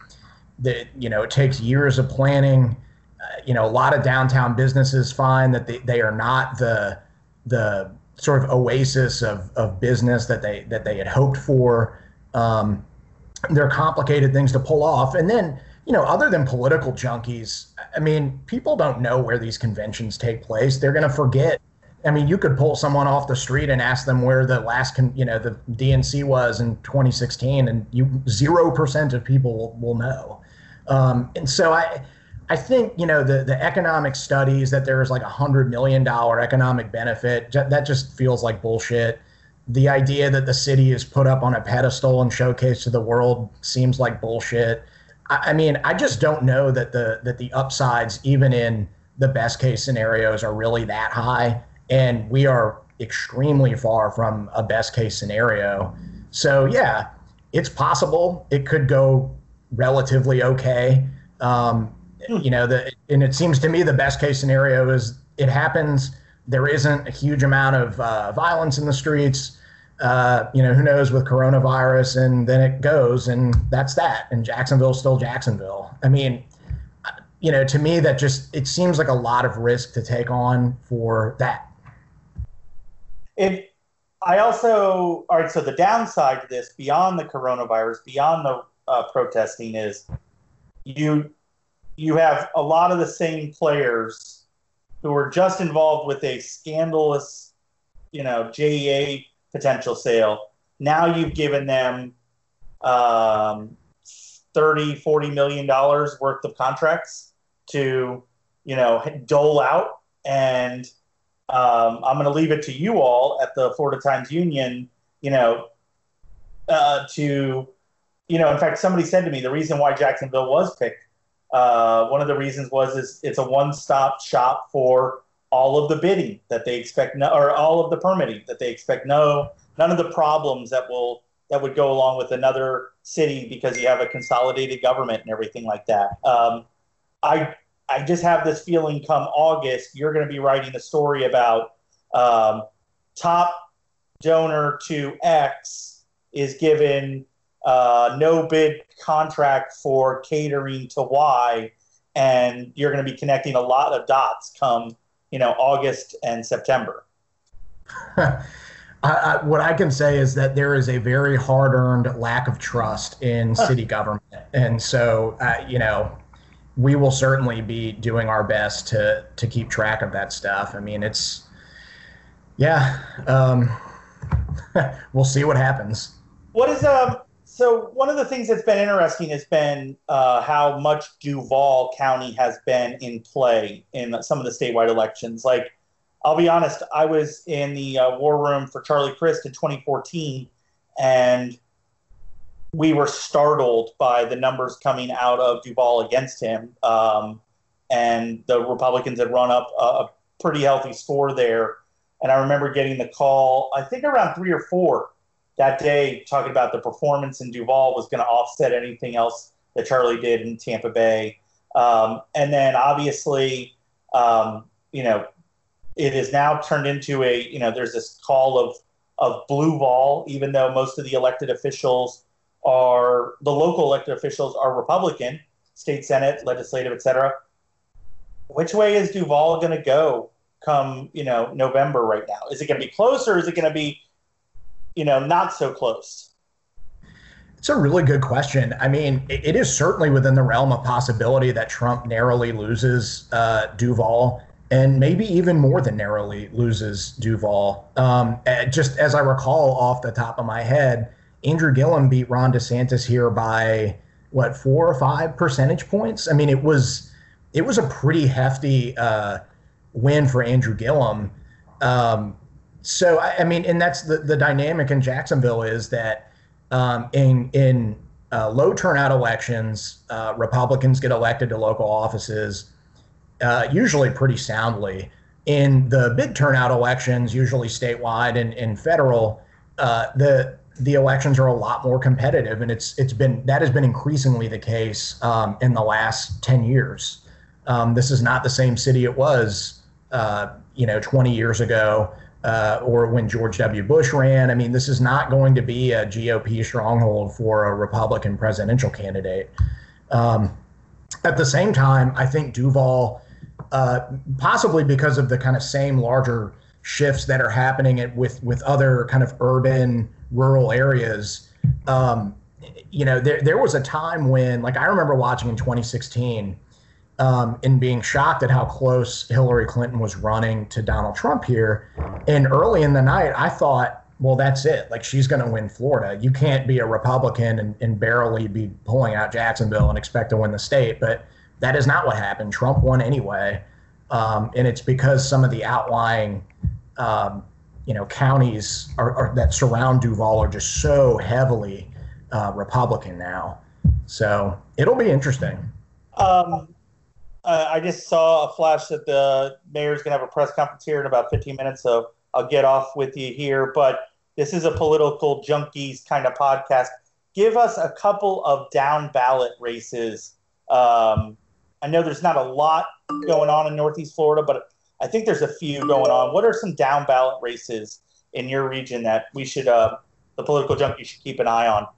that you know it takes years of planning. Uh, you know, a lot of downtown businesses find that they, they are not the the sort of oasis of, of business that they that they had hoped for. Um, they're complicated things to pull off, and then you know, other than political junkies, I mean, people don't know where these conventions take place. They're going to forget. I mean, you could pull someone off the street and ask them where the last, con- you know, the DNC was in 2016, and you zero percent of people will, will know. Um, and so I, I think you know the the economic studies that there's like a hundred million dollar economic benefit that just feels like bullshit. The idea that the city is put up on a pedestal and showcased to the world seems like bullshit. I mean, I just don't know that the that the upsides, even in the best case scenarios, are really that high, and we are extremely far from a best case scenario. So yeah, it's possible it could go relatively okay. Um, you know, the and it seems to me the best case scenario is it happens. There isn't a huge amount of uh, violence in the streets uh, you know, who knows with coronavirus, and then it goes, and that's that. And Jacksonville's still Jacksonville. I mean, you know, to me, that just it seems like a lot of risk to take on for that. It. I also all right. So the downside to this, beyond the coronavirus, beyond the uh, protesting, is you you have a lot of the same players who were just involved with a scandalous, you know, JEA potential sale. Now you've given them um, 30, 40 million dollars worth of contracts to, you know, dole out. And um, I'm going to leave it to you all at the Florida Times Union, you know, uh, to, you know, in fact, somebody said to me the reason why Jacksonville was picked. Uh, one of the reasons was is it's a one-stop shop for all of the bidding that they expect, no, or all of the permitting that they expect. No, none of the problems that will that would go along with another city because you have a consolidated government and everything like that. Um, I I just have this feeling. Come August, you're going to be writing a story about um, top donor to X is given uh, no bid contract for catering to Y, and you're going to be connecting a lot of dots come you know August and September. I, I, what I can say is that there is a very hard-earned lack of trust in city government, and so uh, you know we will certainly be doing our best to to keep track of that stuff. I mean, it's yeah, um, we'll see what happens. What is um? So one of the things that's been interesting has been uh, how much Duval County has been in play in some of the statewide elections. Like, I'll be honest, I was in the uh, war room for Charlie Crist in 2014, and we were startled by the numbers coming out of Duval against him. Um, and the Republicans had run up a, a pretty healthy score there. And I remember getting the call, I think around three or four that day talking about the performance in Duval was going to offset anything else that Charlie did in Tampa Bay. Um, and then obviously, um, you know, it is now turned into a, you know, there's this call of, of blue ball, even though most of the elected officials are, the local elected officials are Republican, state Senate, legislative, et cetera. Which way is Duval going to go come, you know, November right now? Is it going to be closer? is it going to be you know, not so close? It's a really good question. I mean, it is certainly within the realm of possibility that Trump narrowly loses uh, Duval and maybe even more than narrowly loses Duval. Um, just as I recall off the top of my head, Andrew Gillum beat Ron DeSantis here by what four or five percentage points. I mean, it was it was a pretty hefty uh, win for Andrew Gillum. Um, so I, I, mean, and that's the the dynamic in Jacksonville is that um, in in uh, low turnout elections, uh, Republicans get elected to local offices, uh, usually pretty soundly. In the big turnout elections, usually statewide and, and federal, uh, the the elections are a lot more competitive, and it's it's been that has been increasingly the case um, in the last ten years. Um, this is not the same city it was, uh, you know, 20 years ago uh, or when George W. Bush ran. I mean, this is not going to be a GOP stronghold for a Republican presidential candidate. Um, at the same time, I think Duval, uh, possibly because of the kind of same larger shifts that are happening at, with with other kind of urban rural areas. Um, you know, there there was a time when, like, I remember watching in 2016 um, and being shocked at how close Hillary Clinton was running to Donald Trump here. And early in the night, I thought, well, that's it. Like, she's going to win Florida. You can't be a Republican and, and barely be pulling out Jacksonville and expect to win the state. But that is not what happened. Trump won anyway. Um, and it's because some of the outlying, um, you know, counties are, are, that surround Duval are just so heavily uh, Republican now. So it'll be interesting. Um, uh, I just saw a flash that the mayor's going to have a press conference here in about 15 minutes, so I'll get off with you here. But this is a political junkies kind of podcast. Give us a couple of down ballot races. Um, I know there's not a lot going on in Northeast Florida, but I think there's a few going on. What are some down ballot races in your region that we should, uh, the political junkies should keep an eye on?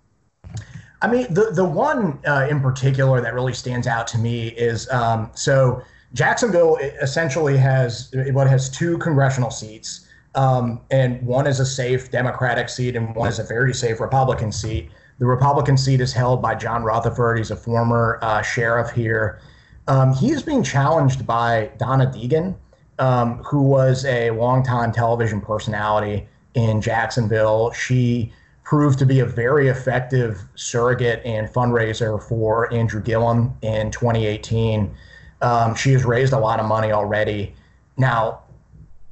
I mean, the the one uh, in particular that really stands out to me is um, so Jacksonville essentially has what has two congressional seats, um, and one is a safe Democratic seat, and one is a very safe Republican seat. The Republican seat is held by John Rutherford. He's a former uh, sheriff here. Um, being challenged by Donna Deegan, um, who was a longtime television personality in Jacksonville. She proved to be a very effective surrogate and fundraiser for Andrew Gillum in 2018. Um, she has raised a lot of money already. Now,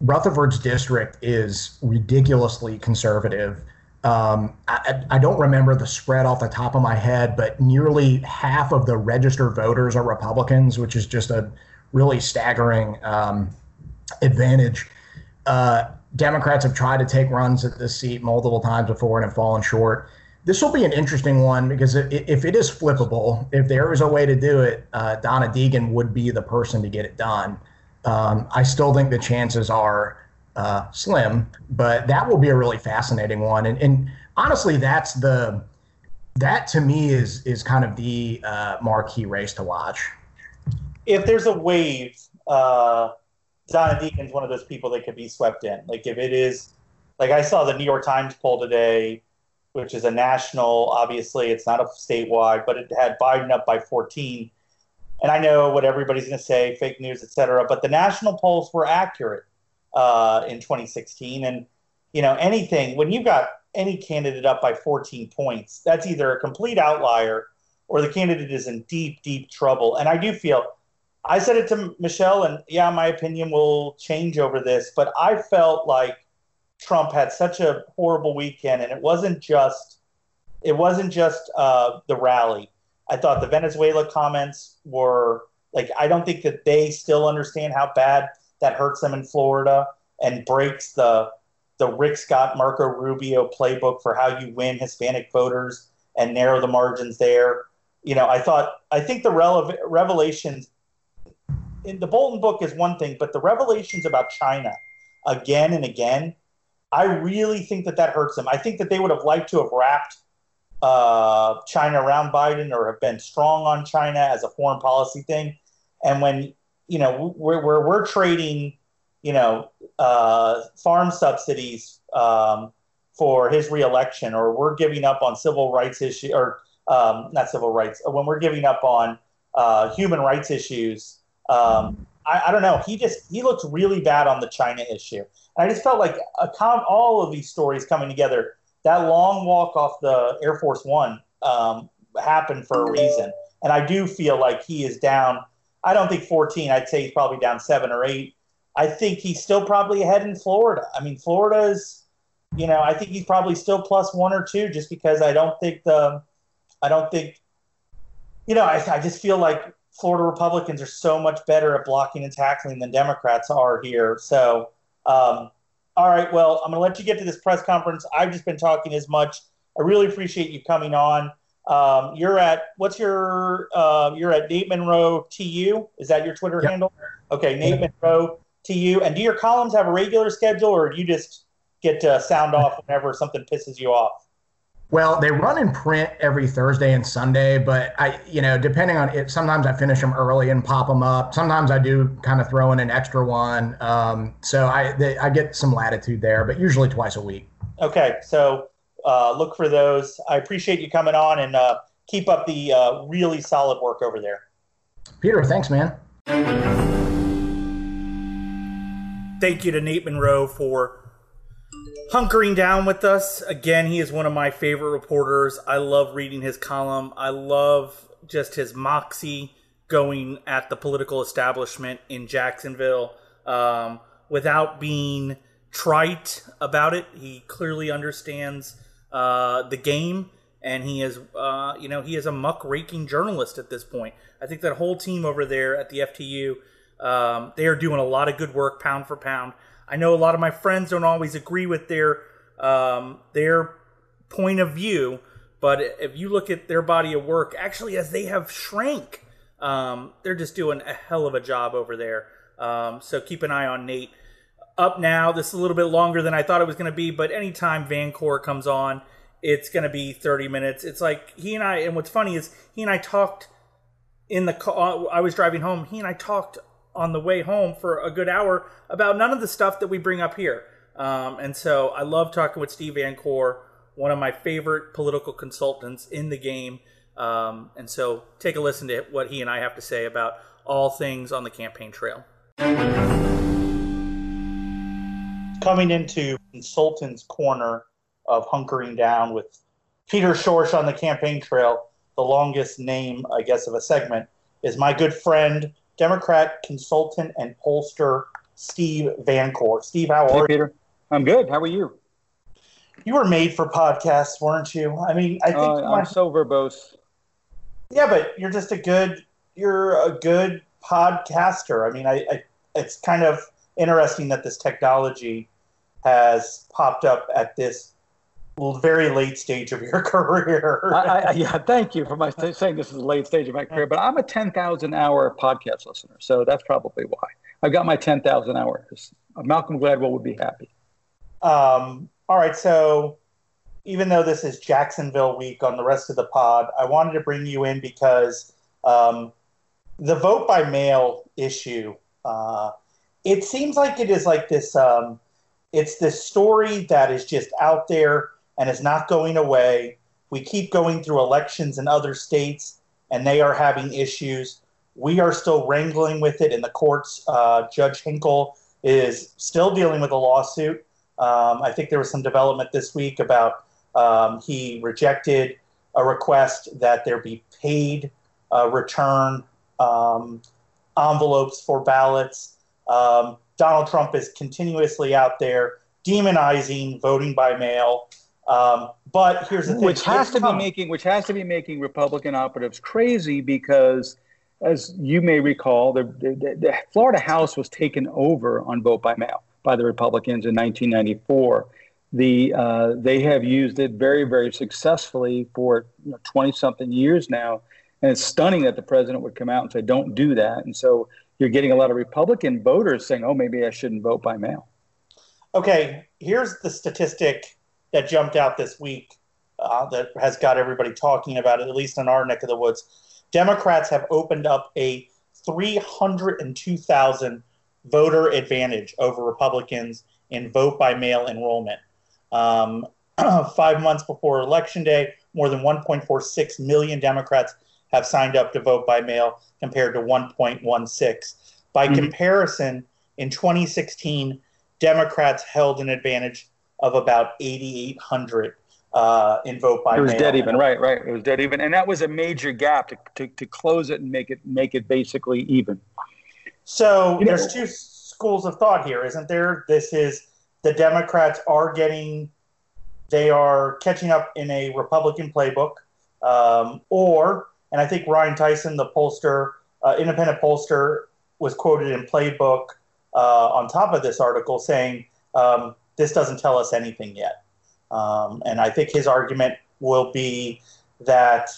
Rutherford's district is ridiculously conservative. Um, I, I, don't remember the spread off the top of my head, but nearly half of the registered voters are Republicans, which is just a really staggering um, advantage. Uh, Democrats have tried to take runs at this seat multiple times before and have fallen short. This will be an interesting one because if it is flippable, if there is a way to do it, uh, Donna Deegan would be the person to get it done. Um, I still think the chances are uh, slim, but that will be a really fascinating one. And, and, honestly, that's the that to me is is kind of the uh, marquee race to watch. If there's a wave uh, Donna Deegan's one of those people that could be swept in. Like if it is, like I saw the New York Times poll today, which is a national. Obviously, it's not a statewide, but it had Biden up by 14. And I know what everybody's going to say, fake news, et cetera. But the national polls were accurate uh, in 2016. And you know, anything when you've got any candidate up by 14 points, that's either a complete outlier or the candidate is in deep, deep trouble. And I do feel I said it to Michelle, and yeah, my opinion will change over this, but I felt like Trump had such a horrible weekend, and it wasn't just it wasn't just uh, the rally. I thought the Venezuela comments were like I don't think that they still understand how bad that hurts them in Florida and breaks the the Rick Scott Marco Rubio playbook for how you win Hispanic voters and narrow the margins there. You know, I thought I think the rele- revelations in the Bolton book is one thing, but the revelations about China again and again, I really think that that hurts them. I think that they would have liked to have wrapped uh, China around Biden or have been strong on China as a foreign policy thing. And when you know we're we're, we're trading, you know, uh, farm subsidies um, for his reelection, or we're giving up on civil rights issue or um, not civil rights, when we're giving up on uh, human rights issues um, I, I, don't know. He just he looks really bad on the China issue. I just felt like a com- all of these stories coming together. That long walk off the Air Force One um, happened for a reason, and I do feel like he is down. I don't think 14. I'd say he's probably down seven or eight. I think he's still probably ahead in Florida. I mean, Florida is, you know, I think he's probably still plus one or two, just because I don't think the, I don't think, you know, I, I just feel like Florida Republicans are so much better at blocking and tackling than Democrats are here. So, um, all right, well, I'm going to let you get to this press conference. I've just been talking as much. I really appreciate you coming on. Um, you're at what's your uh, you're at Nate Monroe TU. Is that your Twitter yep. handle? Okay, Nate yep. Monroe TU. And do your columns have a regular schedule, or do you just get to sound off whenever something pisses you off? Well, they run in print every Thursday and Sunday, but I, you know, depending on it, sometimes I finish them early and pop them up. Sometimes I do kind of throw in an extra one. Um, so I, they, I get some latitude there, but usually twice a week. Okay, so uh, look for those. I appreciate you coming on and uh, keep up the uh, really solid work over there. Peter, thanks, man. Thank you to Nate Monroe for hunkering down with us. Again, he is one of my favorite reporters. I love reading his column. I love just his moxie going at the political establishment in Jacksonville um, without being trite about it. He clearly understands uh, the game, and he is, uh, you know, he is a muck-raking journalist at this point. I think that whole team over there at the FTU, um, they are doing a lot of good work, pound for pound. I know a lot of my friends don't always agree with their um, their point of view, but if you look at their body of work, actually, as they have shrank, um, they're just doing a hell of a job over there. Um, so keep an eye on Nate. Up now, this is a little bit longer than I thought it was going to be, but anytime Vancore comes on, it's going to be 30 minutes. It's like he and I, and what's funny is he and I talked in the car. I was driving home. He and I talked on the way home for a good hour about none of the stuff that we bring up here. Um, and so I love talking with Steve Vancore, one of my favorite political consultants in the game. Um, and so take a listen to what he and I have to say about all things on the campaign trail. Coming into Consultant's Corner of Hunkering Down with Peter Schorsch on the campaign trail, the longest name, I guess, of a segment, is my good friend, Democrat consultant and pollster Steve Vancore. Steve, how hey, are Peter. you? I'm good. How are you? You were made for podcasts, weren't you? I mean, I think uh, I'm so verbose. Yeah, but you're just a good you're a good podcaster. I mean, I, I it's kind of interesting that this technology has popped up at this very late stage of your career. I, I, yeah, thank you for my saying this is a late stage of my career. But I'm a 10,000 hour podcast listener, so that's probably why I've got my 10,000 hours. Malcolm Gladwell would be happy. Um, all right, so even though this is Jacksonville week on the rest of the pod, I wanted to bring you in because um, the vote by mail issue. Uh, it seems like it is like this. Um, it's this story that is just out there and is not going away. We keep going through elections in other states, and they are having issues. We are still wrangling with it in the courts. Uh, Judge Hinkle is still dealing with a lawsuit. Um, I think there was some development this week about um, he rejected a request that there be paid uh, return um, envelopes for ballots. Um, Donald Trump is continuously out there demonizing voting by mail. Um, but here's the thing: which has to be making which has to be making Republican operatives crazy because, as you may recall, the, the, the Florida House was taken over on vote by mail by the Republicans in 1994. The uh, they have used it very very successfully for 20 you know, something years now, and it's stunning that the president would come out and say don't do that. And so you're getting a lot of Republican voters saying, oh maybe I shouldn't vote by mail. Okay, here's the statistic that jumped out this week uh, that has got everybody talking about it, at least in our neck of the woods. Democrats have opened up a 302,000 voter advantage over Republicans in vote by mail enrollment. Um, five months before Election Day, more than 1.46 million Democrats have signed up to vote by mail compared to 1.16. By mm-hmm. comparison, in 2016, Democrats held an advantage of about 8,800 uh, in vote by. It was mail. dead even, right? Right. It was dead even, and that was a major gap to, to, to close it and make it make it basically even. So you there's know, two schools of thought here, isn't there? This is the Democrats are getting, they are catching up in a Republican playbook, um, or and I think Ryan Tyson, the pollster, uh, independent pollster, was quoted in Playbook uh, on top of this article saying um, this doesn't tell us anything yet. Um, and I think his argument will be that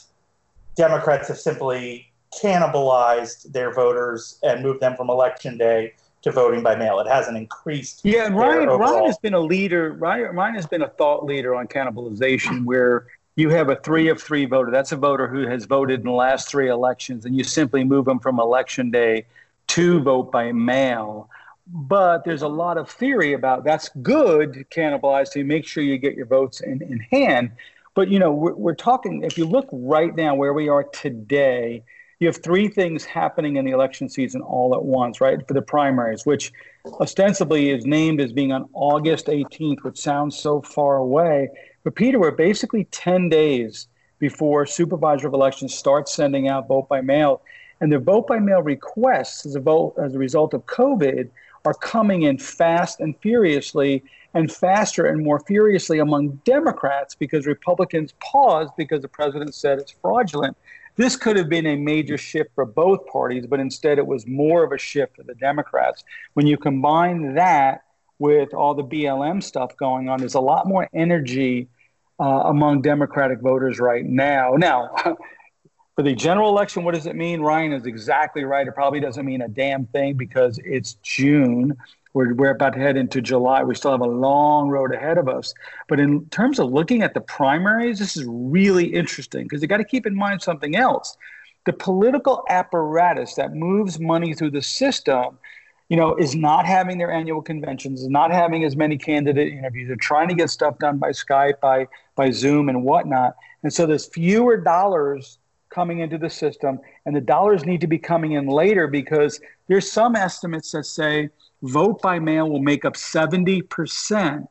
Democrats have simply cannibalized their voters and moved them from election day to voting by mail. It hasn't increased. Yeah, and Ryan, Ryan has been a leader. Ryan, Ryan has been a thought leader on cannibalization, where you have a three of three voter. That's a voter who has voted in the last three elections, and you simply move them from election day to vote by mail. But there's a lot of theory about that's good to cannibalize to make sure you get your votes in, in hand. But you know, we're, we're talking. If you look right now where we are today, you have three things happening in the election season all at once, right? For the primaries, which ostensibly is named as being on August 18th, which sounds so far away. But Peter, we're basically 10 days before supervisor of elections starts sending out vote by mail. And the vote by mail requests as a vote as a result of COVID are coming in fast and furiously and faster and more furiously among Democrats because Republicans paused because the president said it's fraudulent. This could have been a major shift for both parties, but instead it was more of a shift for the Democrats. When you combine that with all the BLM stuff going on, there's a lot more energy uh, among Democratic voters right now. Now, for the general election, what does it mean? Ryan is exactly right. It probably doesn't mean a damn thing because it's June. We're, we're about to head into July. We still have a long road ahead of us. But in terms of looking at the primaries, this is really interesting because you got to keep in mind something else. The political apparatus that moves money through the system you know, is not having their annual conventions, is not having as many candidate interviews. They're trying to get stuff done by Skype, by by Zoom, and whatnot. And so there's fewer dollars coming into the system, and the dollars need to be coming in later because there's some estimates that say vote by mail will make up 70%.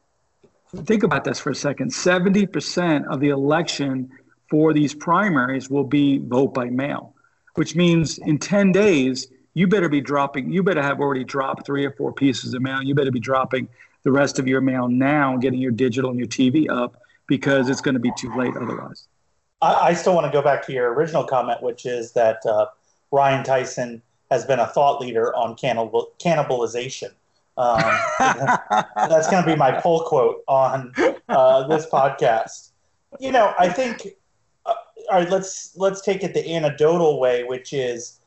Think about this for a second 70% of the election for these primaries will be vote by mail, which means in 10 days, you better be dropping, you better have already dropped three or four pieces of mail. You better be dropping the rest of your mail now, getting your digital and your TV up because it's going to be too late otherwise. I, I still want to go back to your original comment, which is that uh, Ryan Tyson has been a thought leader on cannibal, cannibalization. Um, that's going to be my pull quote on uh, this podcast. You know, I think. Uh, all right, let's let's take it the anecdotal way, which is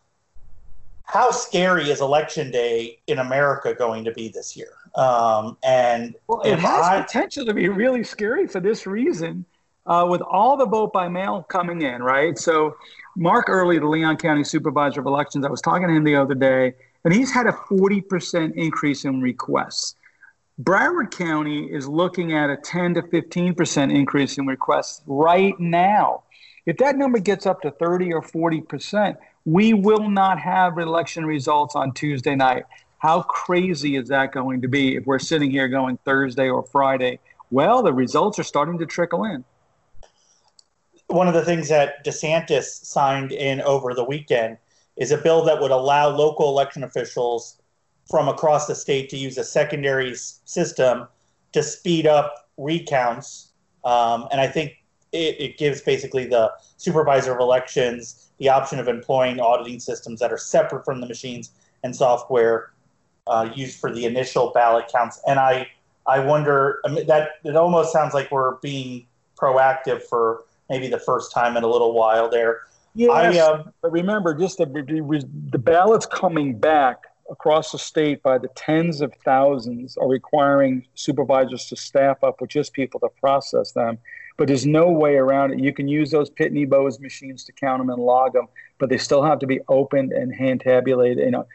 how scary is election day in America going to be this year? Um, and well, it has I, potential to be really scary for this reason. Uh, with all the vote by mail coming in, right? So, Mark Earley, the Leon County Supervisor of Elections, I was talking to him the other day, and he's had a 40% increase in requests. Broward County is looking at a 10 to 15% increase in requests right now. If that number gets up to 30 or 40%, we will not have election results on Tuesday night. How crazy is that going to be if we're sitting here going Thursday or Friday? Well, the results are starting to trickle in. One of the things that DeSantis signed in over the weekend is a bill that would allow local election officials from across the state to use a secondary system to speed up recounts. Um, and I think it, it gives basically the supervisor of elections the option of employing auditing systems that are separate from the machines and software uh, used for the initial ballot counts. And I, I wonder I mean, that it almost sounds like we're being proactive for maybe the first time in a little while there. Yes, I, um, but remember, just the, the ballots coming back across the state by the tens of thousands are requiring supervisors to staff up with just people to process them but there's no way around it. You can use those Pitney Bowes machines to count them and log them, but they still have to be opened and hand tabulated. You know,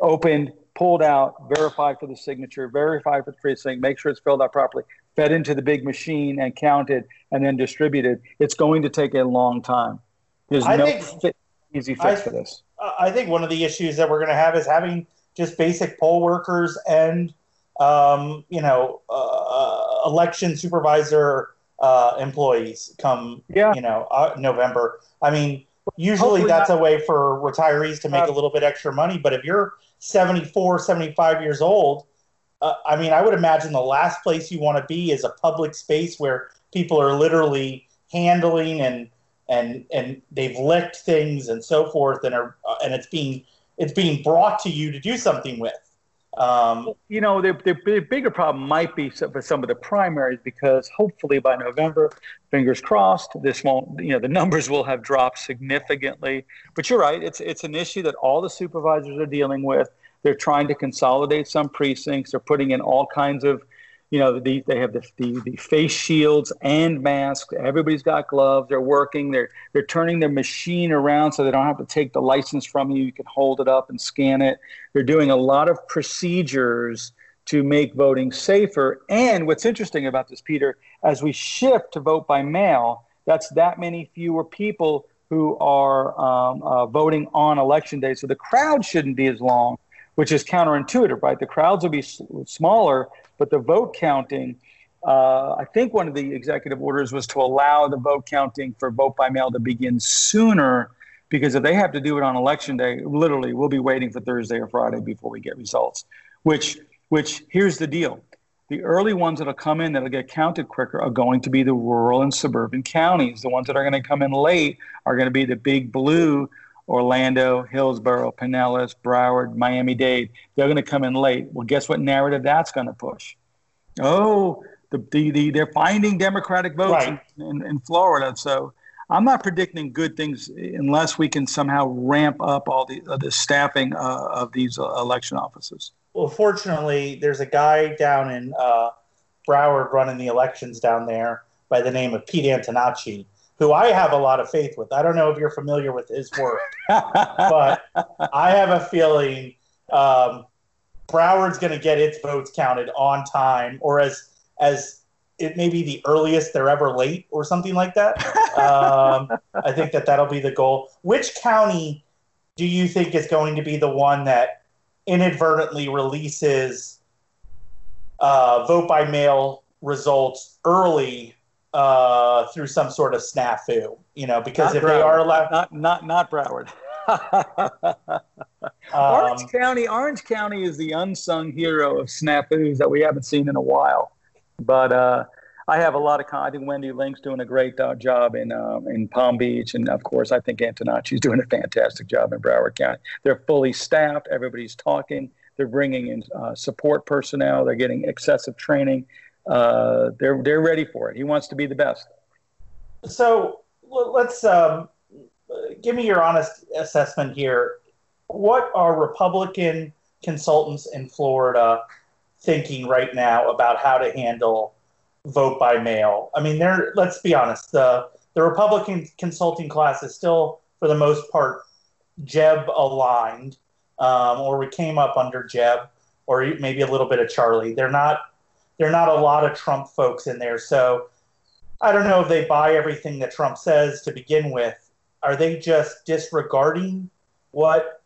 opened, pulled out, verified for the signature, verified for the precinct, make sure it's filled out properly, fed into the big machine and counted, and then distributed. It's going to take a long time. There's I no think, easy fix I, for this. I think one of the issues that we're going to have is having just basic poll workers and um, you know uh, election supervisor uh, employees come yeah. you know uh, November. I mean, usually Hopefully that's not. a way for retirees to make uh, a little bit extra money. But if you're 74, 75 years old, uh, I mean, I would imagine the last place you want to be is a public space where people are literally handling and and and they've licked things and so forth, and are uh, and it's being it's being brought to you to do something with. Um, you know, the, the, bigger problem might be for some of the primaries because hopefully by November, fingers crossed, this won't, you know, the numbers will have dropped significantly. But you're right, it's, it's an issue that all the supervisors are dealing with. They're trying to consolidate some precincts. They're putting in all kinds of, you know, the, they have the, the, the face shields and masks. Everybody's got gloves. They're working. They're they're turning their machine around so they don't have to take the license from you. You can hold it up and scan it. They're doing a lot of procedures to make voting safer. And what's interesting about this, Peter, as we shift to vote by mail, that's that many fewer people who are um, uh, voting on election day. So the crowd shouldn't be as long, which is counterintuitive, right? The crowds will be smaller, but the vote counting, uh, I think one of the executive orders was to allow the vote counting for vote by mail to begin sooner. Because if they have to do it on election day, literally, we'll be waiting for Thursday or Friday before we get results. Which, which here's the deal: the early ones that'll come in that'll get counted quicker are going to be the rural and suburban counties. The ones that are going to come in late are going to be the big blue Orlando, Hillsborough, Pinellas, Broward, Miami Dade. They're going to come in late. Well, guess what narrative that's going to push? Oh, the, the, the they're finding Democratic votes Right. in, in, in Florida. So I'm not predicting good things unless we can somehow ramp up all the, uh, the staffing uh, of these uh, election offices. Well, fortunately, there's a guy down in uh, Broward running the elections down there by the name of Pete Antonacci, who I have a lot of faith with. I don't know if you're familiar with his work, but I have a feeling um, Broward's going to get its votes counted on time, or as as it may be the earliest they're ever late, or something like that. Um, I think that that'll be the goal. Which county do you think is going to be the one that inadvertently releases uh, vote by mail results early uh, through some sort of snafu? You know, because Not if they are allowed, not not not Broward. um, Orange County, Orange County is the unsung hero of snafus that we haven't seen in a while. But uh, I have a lot of. Con- I think Wendy Link's doing a great uh, job in uh, in Palm Beach, and of course, I think Antonacci's doing a fantastic job in Broward County. They're fully staffed. Everybody's talking. They're bringing in uh, support personnel. They're getting excessive training. Uh, they're they're ready for it. He wants to be the best. So let's um, give me your honest assessment here. What are Republican consultants in Florida thinking right now about how to handle vote by mail? I mean, they're let's be honest. The the Republican consulting class is still, for the most part, Jeb aligned, um, or we came up under Jeb, or maybe a little bit of Charlie. They're not. They're not a lot of Trump folks in there, so I don't know if they buy everything that Trump says to begin with. Are they just disregarding what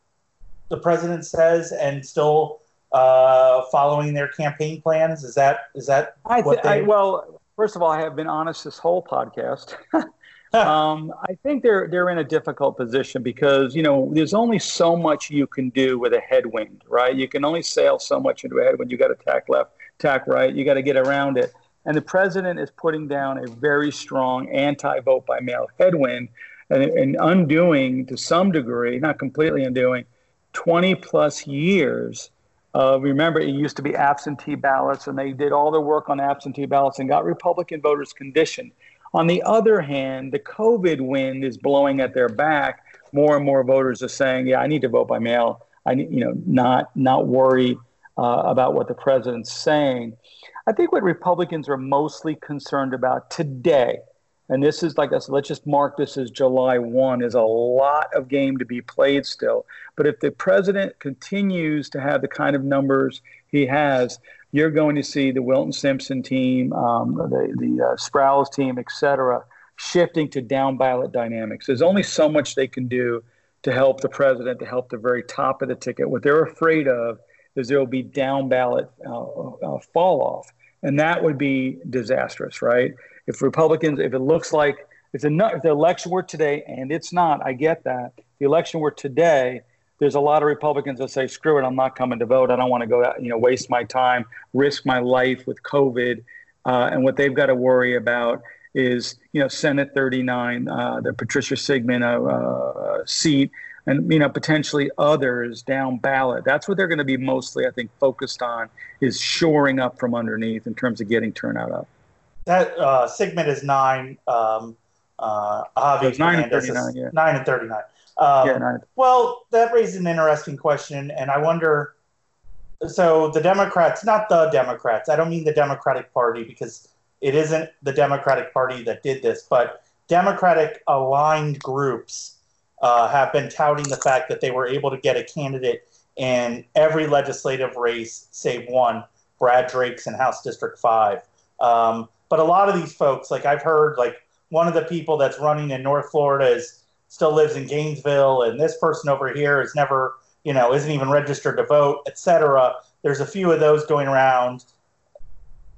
the president says and still uh, following their campaign plans? Is that is that I, what th- I well, first of all, I have been honest this whole podcast. um, I think they're they're in a difficult position because you know there's only so much you can do with a headwind, right? You can only sail so much into a headwind. You got to tack left, tack right. You got to get around it. And the president is putting down a very strong anti-vote by mail headwind, and, and undoing to some degree, not completely undoing, 20 plus years uh, remember, it used to be absentee ballots, and they did all their work on absentee ballots and got Republican voters conditioned. On the other hand, the COVID wind is blowing at their back. More and more voters are saying, "Yeah, I need to vote by mail. I need, you know, not not worry uh, about what the president's saying." I think what Republicans are mostly concerned about today, and this is like said, let's just mark this as July 1, is a lot of game to be played still. But if the president continues to have the kind of numbers he has, you're going to see the Wilton Simpson team, um, the, the uh, team, et cetera, shifting to down ballot dynamics. There's only so much they can do to help the president, to help the very top of the ticket. What they're afraid of is there will be down ballot uh, uh, fall off. And that would be disastrous, right? If Republicans, if it looks like if the, if the election were today, and it's not, I get that. If the election were today, there's a lot of Republicans that say, "Screw it, I'm not coming to vote. I don't want to go out, you know, waste my time, risk my life with COVID." Uh, and what they've got to worry about is, you know, Senate 39, uh, the Patricia Sigman uh, uh, seat, and you know, potentially others down ballot. That's what they're going to be mostly, I think, focused on is shoring up from underneath in terms of getting turnout up. That uh, Sigman is nine. Um, uh, It's nine and 39, yeah. Nine and thirty-nine. Um, yeah, I- Well, that raises an interesting question, and I wonder so the Democrats, not the Democrats. I don't mean the Democratic Party because it isn't the Democratic Party that did this, but Democratic aligned groups uh, have been touting the fact that they were able to get a candidate in every legislative race save one, Brad Drake's in House District 5. Um, but a lot of these folks, like I've heard, like one of the people that's running in North Florida is still lives in Gainesville, and this person over here is never, you know, isn't even registered to vote, etc. There's a few of those going around.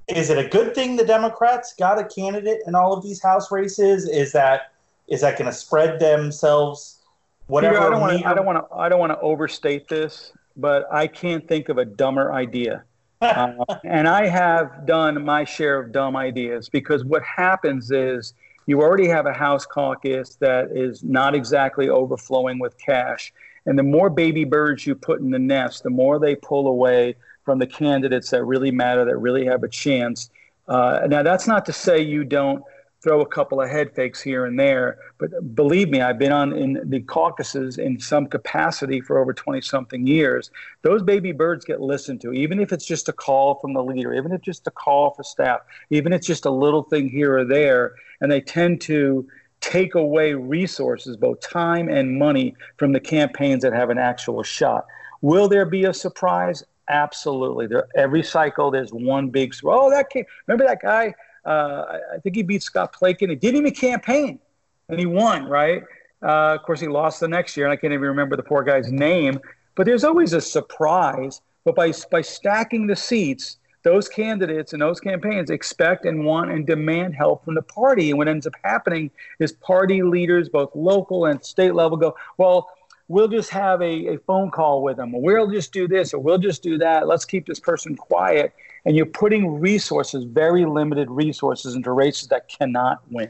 Is it a good thing the Democrats got a candidate in all of these House races? Is that is that going to spread themselves? Whatever. Peter, I don't want to. I don't want to. I don't want to overstate this, but I can't think of a dumber idea. uh, and I have done my share of dumb ideas because what happens is you already have a House caucus that is not exactly overflowing with cash. And the more baby birds you put in the nest, the more they pull away from the candidates that really matter, that really have a chance. Uh, now, that's not to say you don't throw a couple of head fakes here and there. But believe me, I've been on in the caucuses in some capacity for over 20 something years. Those baby birds get listened to, even if it's just a call from the leader, even if it's just a call for staff, even if it's just a little thing here or there. And they tend to take away resources, both time and money, from the campaigns that have an actual shot. Will there be a surprise? Absolutely. There, every cycle, there's one big. Oh, that came. Remember that guy uh, I think he beat Scott Plakon. He didn't even campaign, and he won, right? Uh, of course, he lost the next year, and I can't even remember the poor guy's name. But there's always a surprise. But by by stacking the seats, those candidates and those campaigns expect and want and demand help from the party. And what ends up happening is party leaders, both local and state level, go, well, we'll just have a, a phone call with them, we'll just do this, or we'll just do that. Let's keep this person quiet and you're putting resources, very limited resources, into races that cannot win.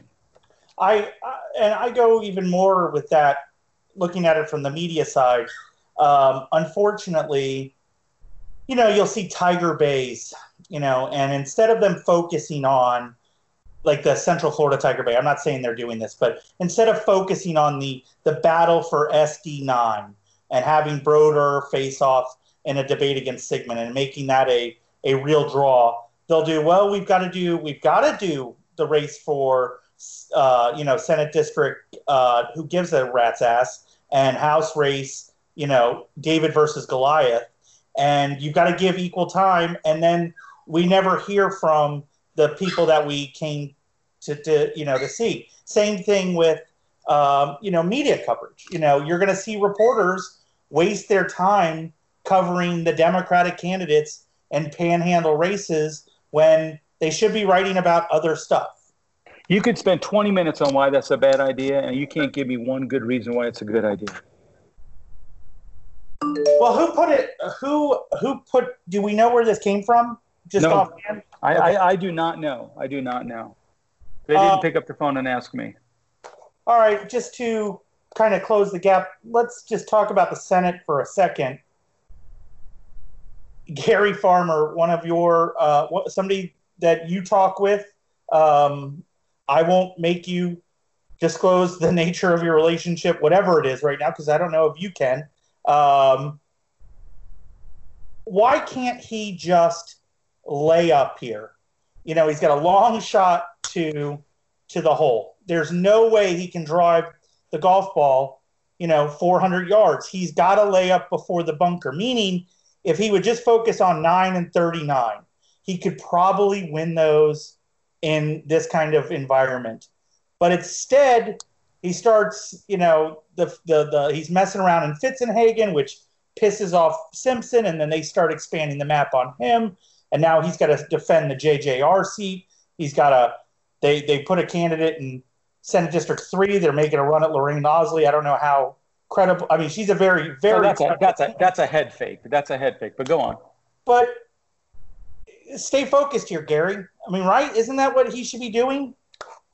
I, I and I go even more with that, looking at it from the media side. Um, unfortunately, you know, you'll see Tiger Bays, you know, and instead of them focusing on like the Central Florida Tiger Bay, I'm not saying they're doing this, but instead of focusing on the the battle for SD9 and having Brodeur face off in a debate against Sigman and making that a a real draw. They'll do well. We've got to do. We've got to do the race for uh, you know Senate district. Uh, who gives a rat's ass? And House race. You know David versus Goliath. And you've got to give equal time. And then we never hear from the people that we came to, to you know to see. Same thing with um, you know media coverage. You know you're going to see reporters waste their time covering the Democratic candidates and panhandle races when they should be writing about other stuff. You could spend 20 minutes on why that's a bad idea, and you can't give me one good reason why it's a good idea. Well, who put it? Who who put? Do we know where this came from? Just no, offhand. I, okay. I, I do not know. I do not know. They didn't uh, pick up the phone and ask me. All right, just to kind of close the gap, let's just talk about the Senate for a second. Gary Farmer, one of your uh, somebody that you talk with. Um, I won't make you disclose the nature of your relationship, whatever it is right now, because I don't know if you can. Um, why can't he just lay up here? You know, he's got a long shot to to the hole. There's no way he can drive the golf ball, you know, 400 yards. He's got to lay up before the bunker, meaning – if he would just focus on 9 and 39, he could probably win those in this kind of environment. But instead, he starts, you know, the, the, the he's messing around in Fitzenhagen, which pisses off Simpson, and then they start expanding the map on him. And now he's got to defend the JJR seat. He's got to, they, they put a candidate in Senate District 3. They're making a run at Loranne Ausley. I don't know how credible. I mean, she's a very, very. So that's, a, that's a that's a head fake. That's a head fake. But go on. But stay focused here, Gary. I mean, right? Isn't that what he should be doing?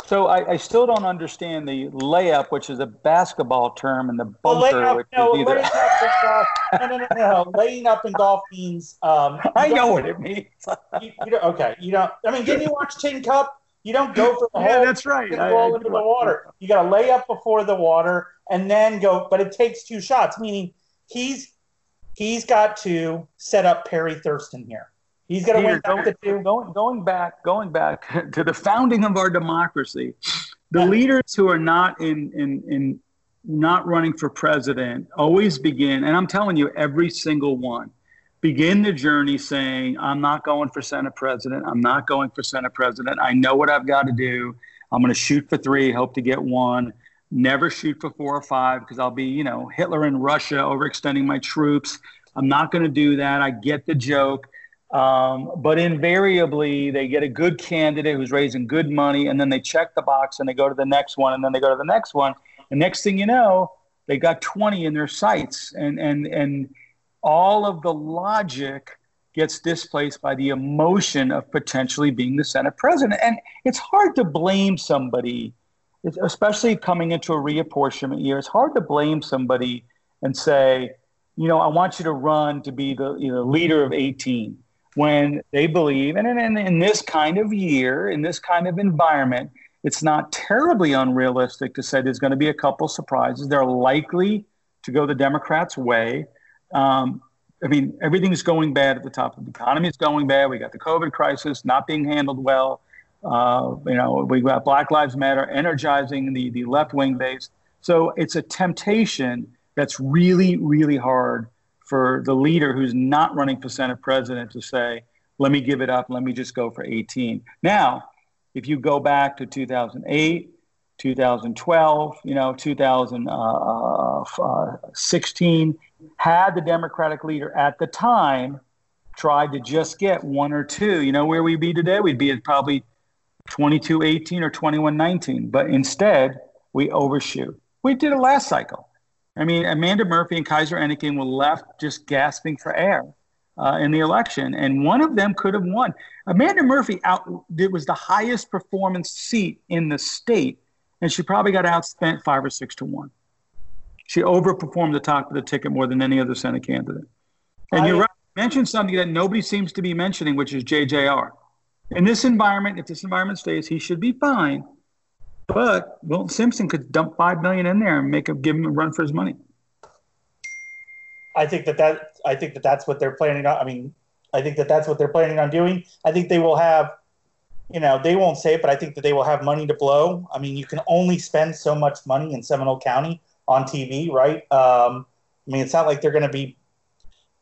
So I, I still don't understand the layup, which is a basketball term, and the bunker, well, which no, is either. Laying up no, no, no, no. Laying up in golf means. Um, I know what it means. you, you don't, okay, you don't. I mean, didn't you watch Tin Cup? You don't go for the yeah, that's right. You roll into the water. You got to lay up before the water and then go. But it takes two shots, meaning he's he's got to set up Perry Thurston here. He's got to win going, back the two. Going, going back, going back to the founding of our democracy, the leaders who are not in, in, in not running for president always begin, and I'm telling you, every single one, begin the journey saying, I'm not going for Senate president. I'm not going for Senate president. I know what I've got to do. I'm going to shoot for three, hope to get one. Never shoot for four or five because I'll be, you know, Hitler in Russia, overextending my troops. I'm not going to do that. I get the joke. Um, but invariably, they get a good candidate who's raising good money, and then they check the box and they go to the next one, and then they go to the next one. And next thing you know, they got 20 in their sights. And, and, and all of the logic gets displaced by the emotion of potentially being the Senate president. And it's hard to blame somebody, especially coming into a reapportionment year. It's hard to blame somebody and say, you know, I want you to run to be the you know, leader of 18 when they believe, and in, in, this kind of year, in this kind of environment, it's not terribly unrealistic to say there's going to be a couple surprises. They're likely to go the Democrats' way. Um, I mean, everything's going bad at the top of the economy. It's going bad. We got the COVID crisis not being handled well. Uh, you know, we've got Black Lives Matter energizing the, the left wing base. So it's a temptation that's really, really hard for the leader who's not running for Senate president to say, let me give it up. Let me just go for 18. Now, if you go back to 2008, 2012, you know, 2016, had the Democratic leader at the time tried to just get one or two, you know, where we'd be today, we'd be at probably 22 18 or 21 19. But instead, we overshoot. We did it last cycle. I mean, Amanda Murphy and Kayser Enneking were left just gasping for air uh, in the election, and one of them could have won. Amanda Murphy out it was the highest performance seat in the state, and she probably got outspent five or six to one. She overperformed the top of the ticket more than any other Senate candidate. And I, you're right. Mention something that nobody seems to be mentioning, which is JJR. In this environment, if this environment stays, he should be fine. But Wilton Simpson could dump five million in there and make him give him a run for his money. I think that that I think that that's what they're planning on. I mean, I think that that's what they're planning on doing. I think they will have, you know, they won't say it, but I think that they will have money to blow. I mean, you can only spend so much money in Seminole County on TV, right? Um, I mean, it's not like they're going to be.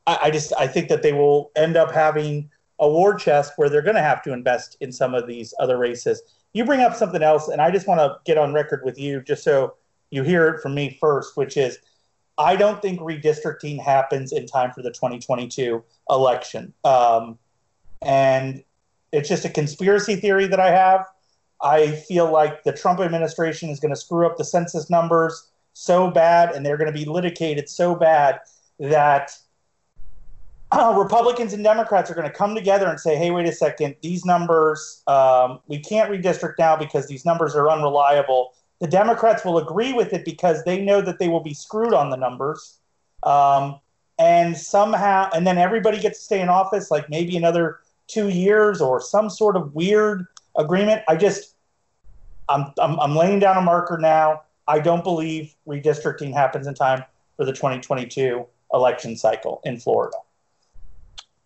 I, I, just I think that they will end up having a war chest where they're going to have to invest in some of these other races. You bring up something else, and I just want to get on record with you, just so you hear it from me first, which is I don't think redistricting happens in time for the 2022 election, um, and it's just a conspiracy theory that I have. I feel like the Trump administration is going to screw up the census numbers so bad and they're going to be litigated so bad that uh, Republicans and Democrats are going to come together and say, hey, wait a second, these numbers, um, we can't redistrict now because these numbers are unreliable. The Democrats will agree with it because they know that they will be screwed on the numbers. Um, and somehow, and then everybody gets to stay in office like maybe another two years or some sort of weird agreement. I just, I'm, I'm, I'm laying down a marker now. I don't believe redistricting happens in time for the 2022 election cycle in Florida.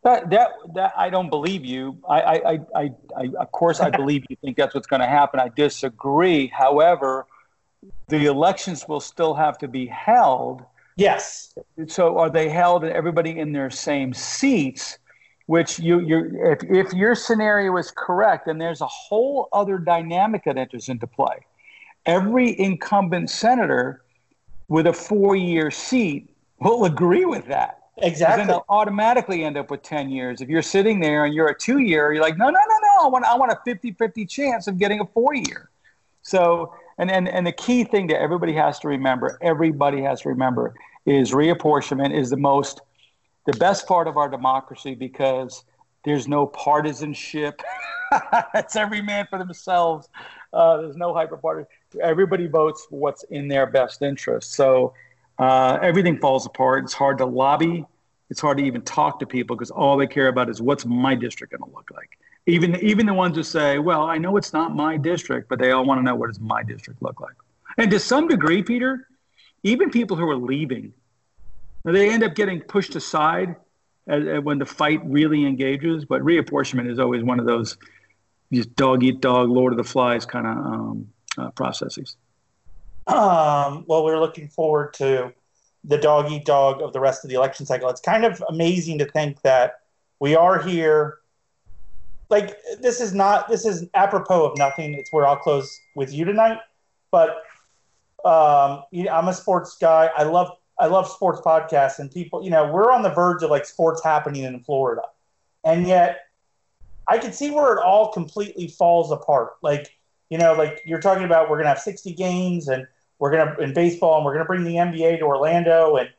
That, that, that I don't believe you. I, I, I, I, of course, I believe you think that's what's going to happen. I disagree. However, the elections will still have to be held. Yes. So are they held and everybody in their same seats? Which you, you, if, if your scenario is correct, then there's a whole other dynamic that enters into play every incumbent senator with a four year seat will agree with that. Exactly. Then they'll automatically end up with 10 years. If you're sitting there and you're a two year, you're like, no, no, no, no. I want, I want a 50 50 chance of getting a four year. So, and, and, and the key thing that everybody has to remember, everybody has to remember, is reapportionment is the most, the best part of our democracy because there's no partisanship. it's every man for themselves. Uh, there's no hyper party. Everybody votes for what's in their best interest. So uh, everything falls apart. It's hard to lobby. It's hard to even talk to people because all they care about is what's my district going to look like. Even even the ones who say, "Well, I know it's not my district," but they all want to know what does my district look like. And to some degree, Peter, even people who are leaving, they end up getting pushed aside as, as when the fight really engages, but reapportionment is always one of those just dog eat dog, Lord of the Flies kind of um, uh, processes. Um, well, we're looking forward to the dog eat dog of the rest of the election cycle. It's kind of amazing to think that we are here. Like this is not this is apropos of nothing. It's where I'll close with you tonight. But um, I'm a sports guy. I love I love sports podcasts and people. You know, we're on the verge of like sports happening in Florida, and yet I can see where it all completely falls apart. Like you know, like you're talking about, we're gonna have 60 games and we're gonna in baseball, and we're gonna bring the NBA to Orlando, and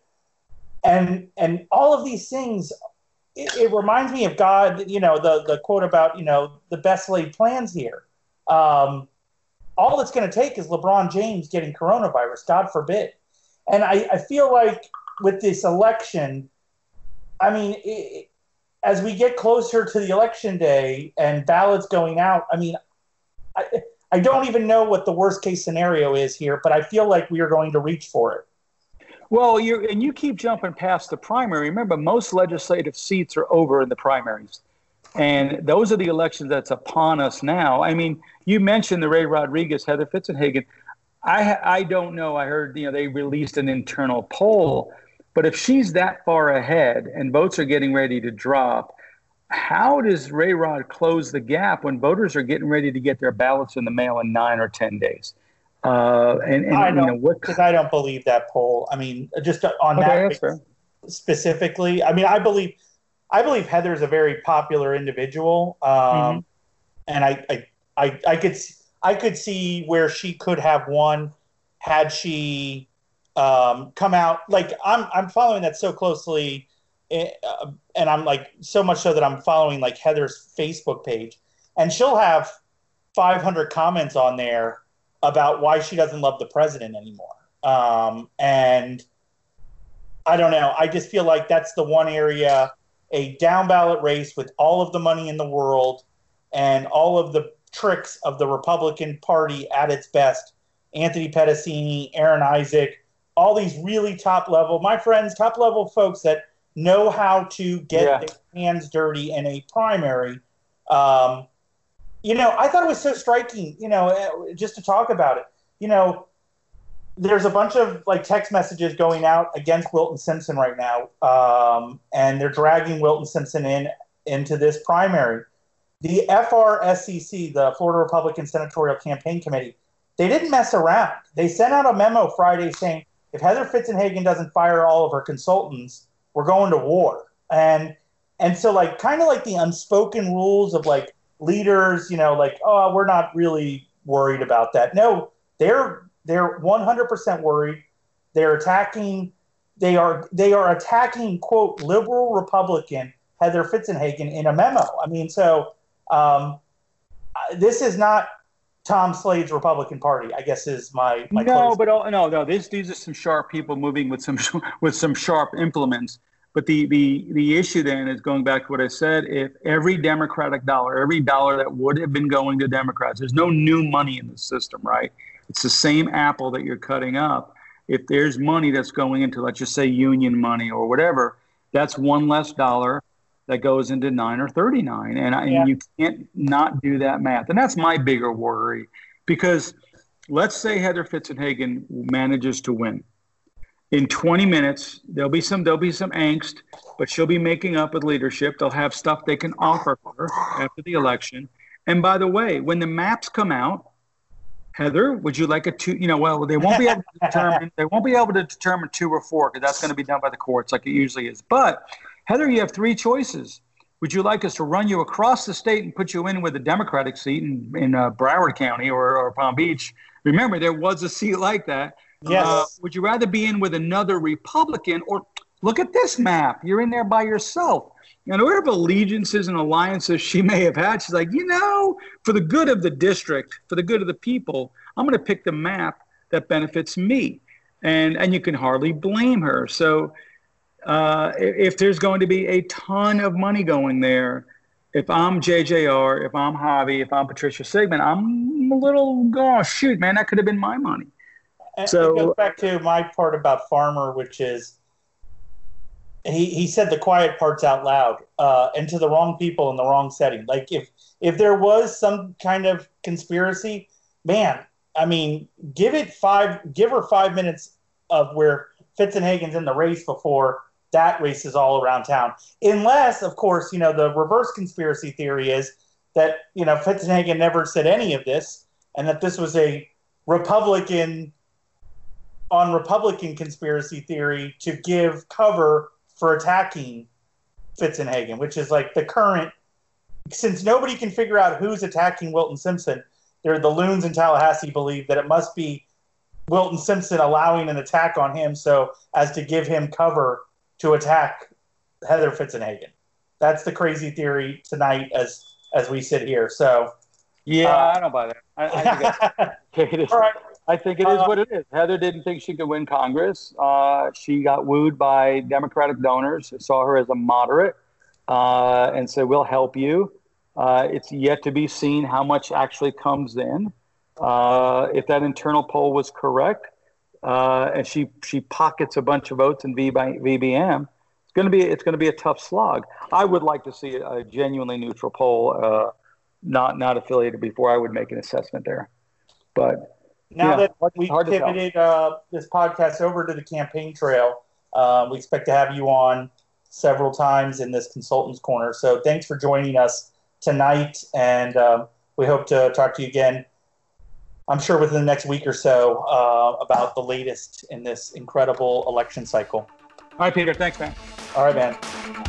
and and all of these things. It, it reminds me of God. You know, the the quote about you know the best laid plans here. Um, all it's going to take is LeBron James getting coronavirus. God forbid. And I, I feel like with this election, I mean, it, as we get closer to the election day and ballots going out, I mean, I, I don't even know what the worst case scenario is here, but I feel like we are going to reach for it. Well, you and you keep jumping past the primary. Remember, most legislative seats are over in the primaries, and those are the elections that's upon us now. I mean, you mentioned the Ray Rodrigues, Heather Fitzenhagen. I I don't know. I heard you know they released an internal poll, but if she's that far ahead and votes are getting ready to drop, how does Ray Rod close the gap when voters are getting ready to get their ballots in the mail in nine or ten days? Uh, and, and I don't, you know, what, cause I don't believe that poll. I mean, just on okay, that specifically, I mean, I believe I believe Heather's a very popular individual, um, mm-hmm. and I, I, I, I could I could see where she could have won had she um, come out. Like I'm I'm following that so closely uh, and I'm like so much so that I'm following like Heather's Facebook page, and she'll have 500 comments on there about why she doesn't love the president anymore. Um, and I don't know. I just feel like that's the one area, a down ballot race with all of the money in the world and all of the tricks of the Republican Party at its best. Anthony Pedicini, Aaron Isaac, all these really top level, my friends, top level folks that know how to get yeah. their hands dirty in a primary. Um, you know, I thought it was so striking, you know, eh, just to talk about it. You know, there's a bunch of like text messages going out against Wilton Simpson right now, um, and they're dragging Wilton Simpson in into this primary. The FRSCC, the Florida Republican Senatorial Campaign Committee, they didn't mess around. They sent out a memo Friday saying if Heather Fitzenhagen doesn't fire all of her consultants, we're going to war. And and so like kind of like the unspoken rules of like leaders, you know, like oh, we're not really worried about that. No, they're they're 100% worried. They're attacking they are they are attacking quote liberal Republican Heather Fitzenhagen in a memo. I mean, so um, this is not Tom Slade's Republican Party. I guess is my, my no, but oh, no, no. These these are some sharp people moving with some with some sharp implements. But the the the issue then is going back to what I said. If every Democratic dollar, every dollar that would have been going to Democrats, there's no new money in the system, right? It's the same apple that you're cutting up. If there's money that's going into, let's just say, union money or whatever, that's one less dollar that goes into nine or 39. And, I, yeah. and you can't not do that math. And that's my bigger worry because let's say Heather Fitzenhagen manages to win. In 20 minutes, there'll be some there'll be some angst, but she'll be making up with leadership. They'll have stuff they can offer her after the election. And by the way, when the maps come out, Heather, would you like a two? You know, well, they won't be able to determine. They won't be able to determine two or four because that's going to be done by the courts, like it usually is. But Heather, you have three choices. Would you like us to run you across the state and put you in with a Democratic seat in, in uh, Broward County or, or Palm Beach? Remember, there was a seat like that. Yes. Uh, would you rather be in with another Republican or look at this map? You're in there by yourself. And whatever allegiances and alliances she may have had, she's like, you know, for the good of the district, for the good of the people, I'm going to pick the map that benefits me. And and you can hardly blame her. So uh, if there's going to be a ton of money going there, if I'm JJR, if I'm Javi, if I'm Patricia Sigman, I'm a little, oh, shoot, man, that could have been my money. And so it goes back to my part about Farmer, which is he, he said the quiet parts out loud uh, and to the wrong people in the wrong setting. Like if if there was some kind of conspiracy, man, I mean, give it five, give her five minutes of where Fitzenhagen's in the race before that race is all around town. Unless, of course, you know the reverse conspiracy theory is that you know Fitzenhagen never said any of this, and that this was a Republican on Republican conspiracy theory to give cover for attacking Fitzenhagen, which is like the current. Since nobody can figure out who's attacking Wilton Simpson, they're the loons in Tallahassee believe that it must be Wilton Simpson allowing an attack on him so as to give him cover to attack Heather Fitzenhagen. That's the crazy theory tonight as as we sit here. So yeah, uh, I don't buy that. I, I think it is. All right. I think it is uh, what it is. Heather didn't think she could win Congress. Uh, she got wooed by Democratic donors, saw her as a moderate, uh, and said, "We'll help you." Uh, it's yet to be seen how much actually comes in. Uh, if that internal poll was correct, uh, and she she pockets a bunch of votes in v by, VBM, it's going to be it's going to be a tough slog. I would like to see a genuinely neutral poll, not not affiliated before I would make an assessment there, but now yeah, that we pivoted uh, this podcast over to the campaign trail, uh, we expect to have you on several times in this consultants corner. So thanks for joining us tonight, and um, we hope to talk to you again. I'm sure within the next week or so uh, about the latest in this incredible election cycle. All right, Peter. Thanks, man. All right, man.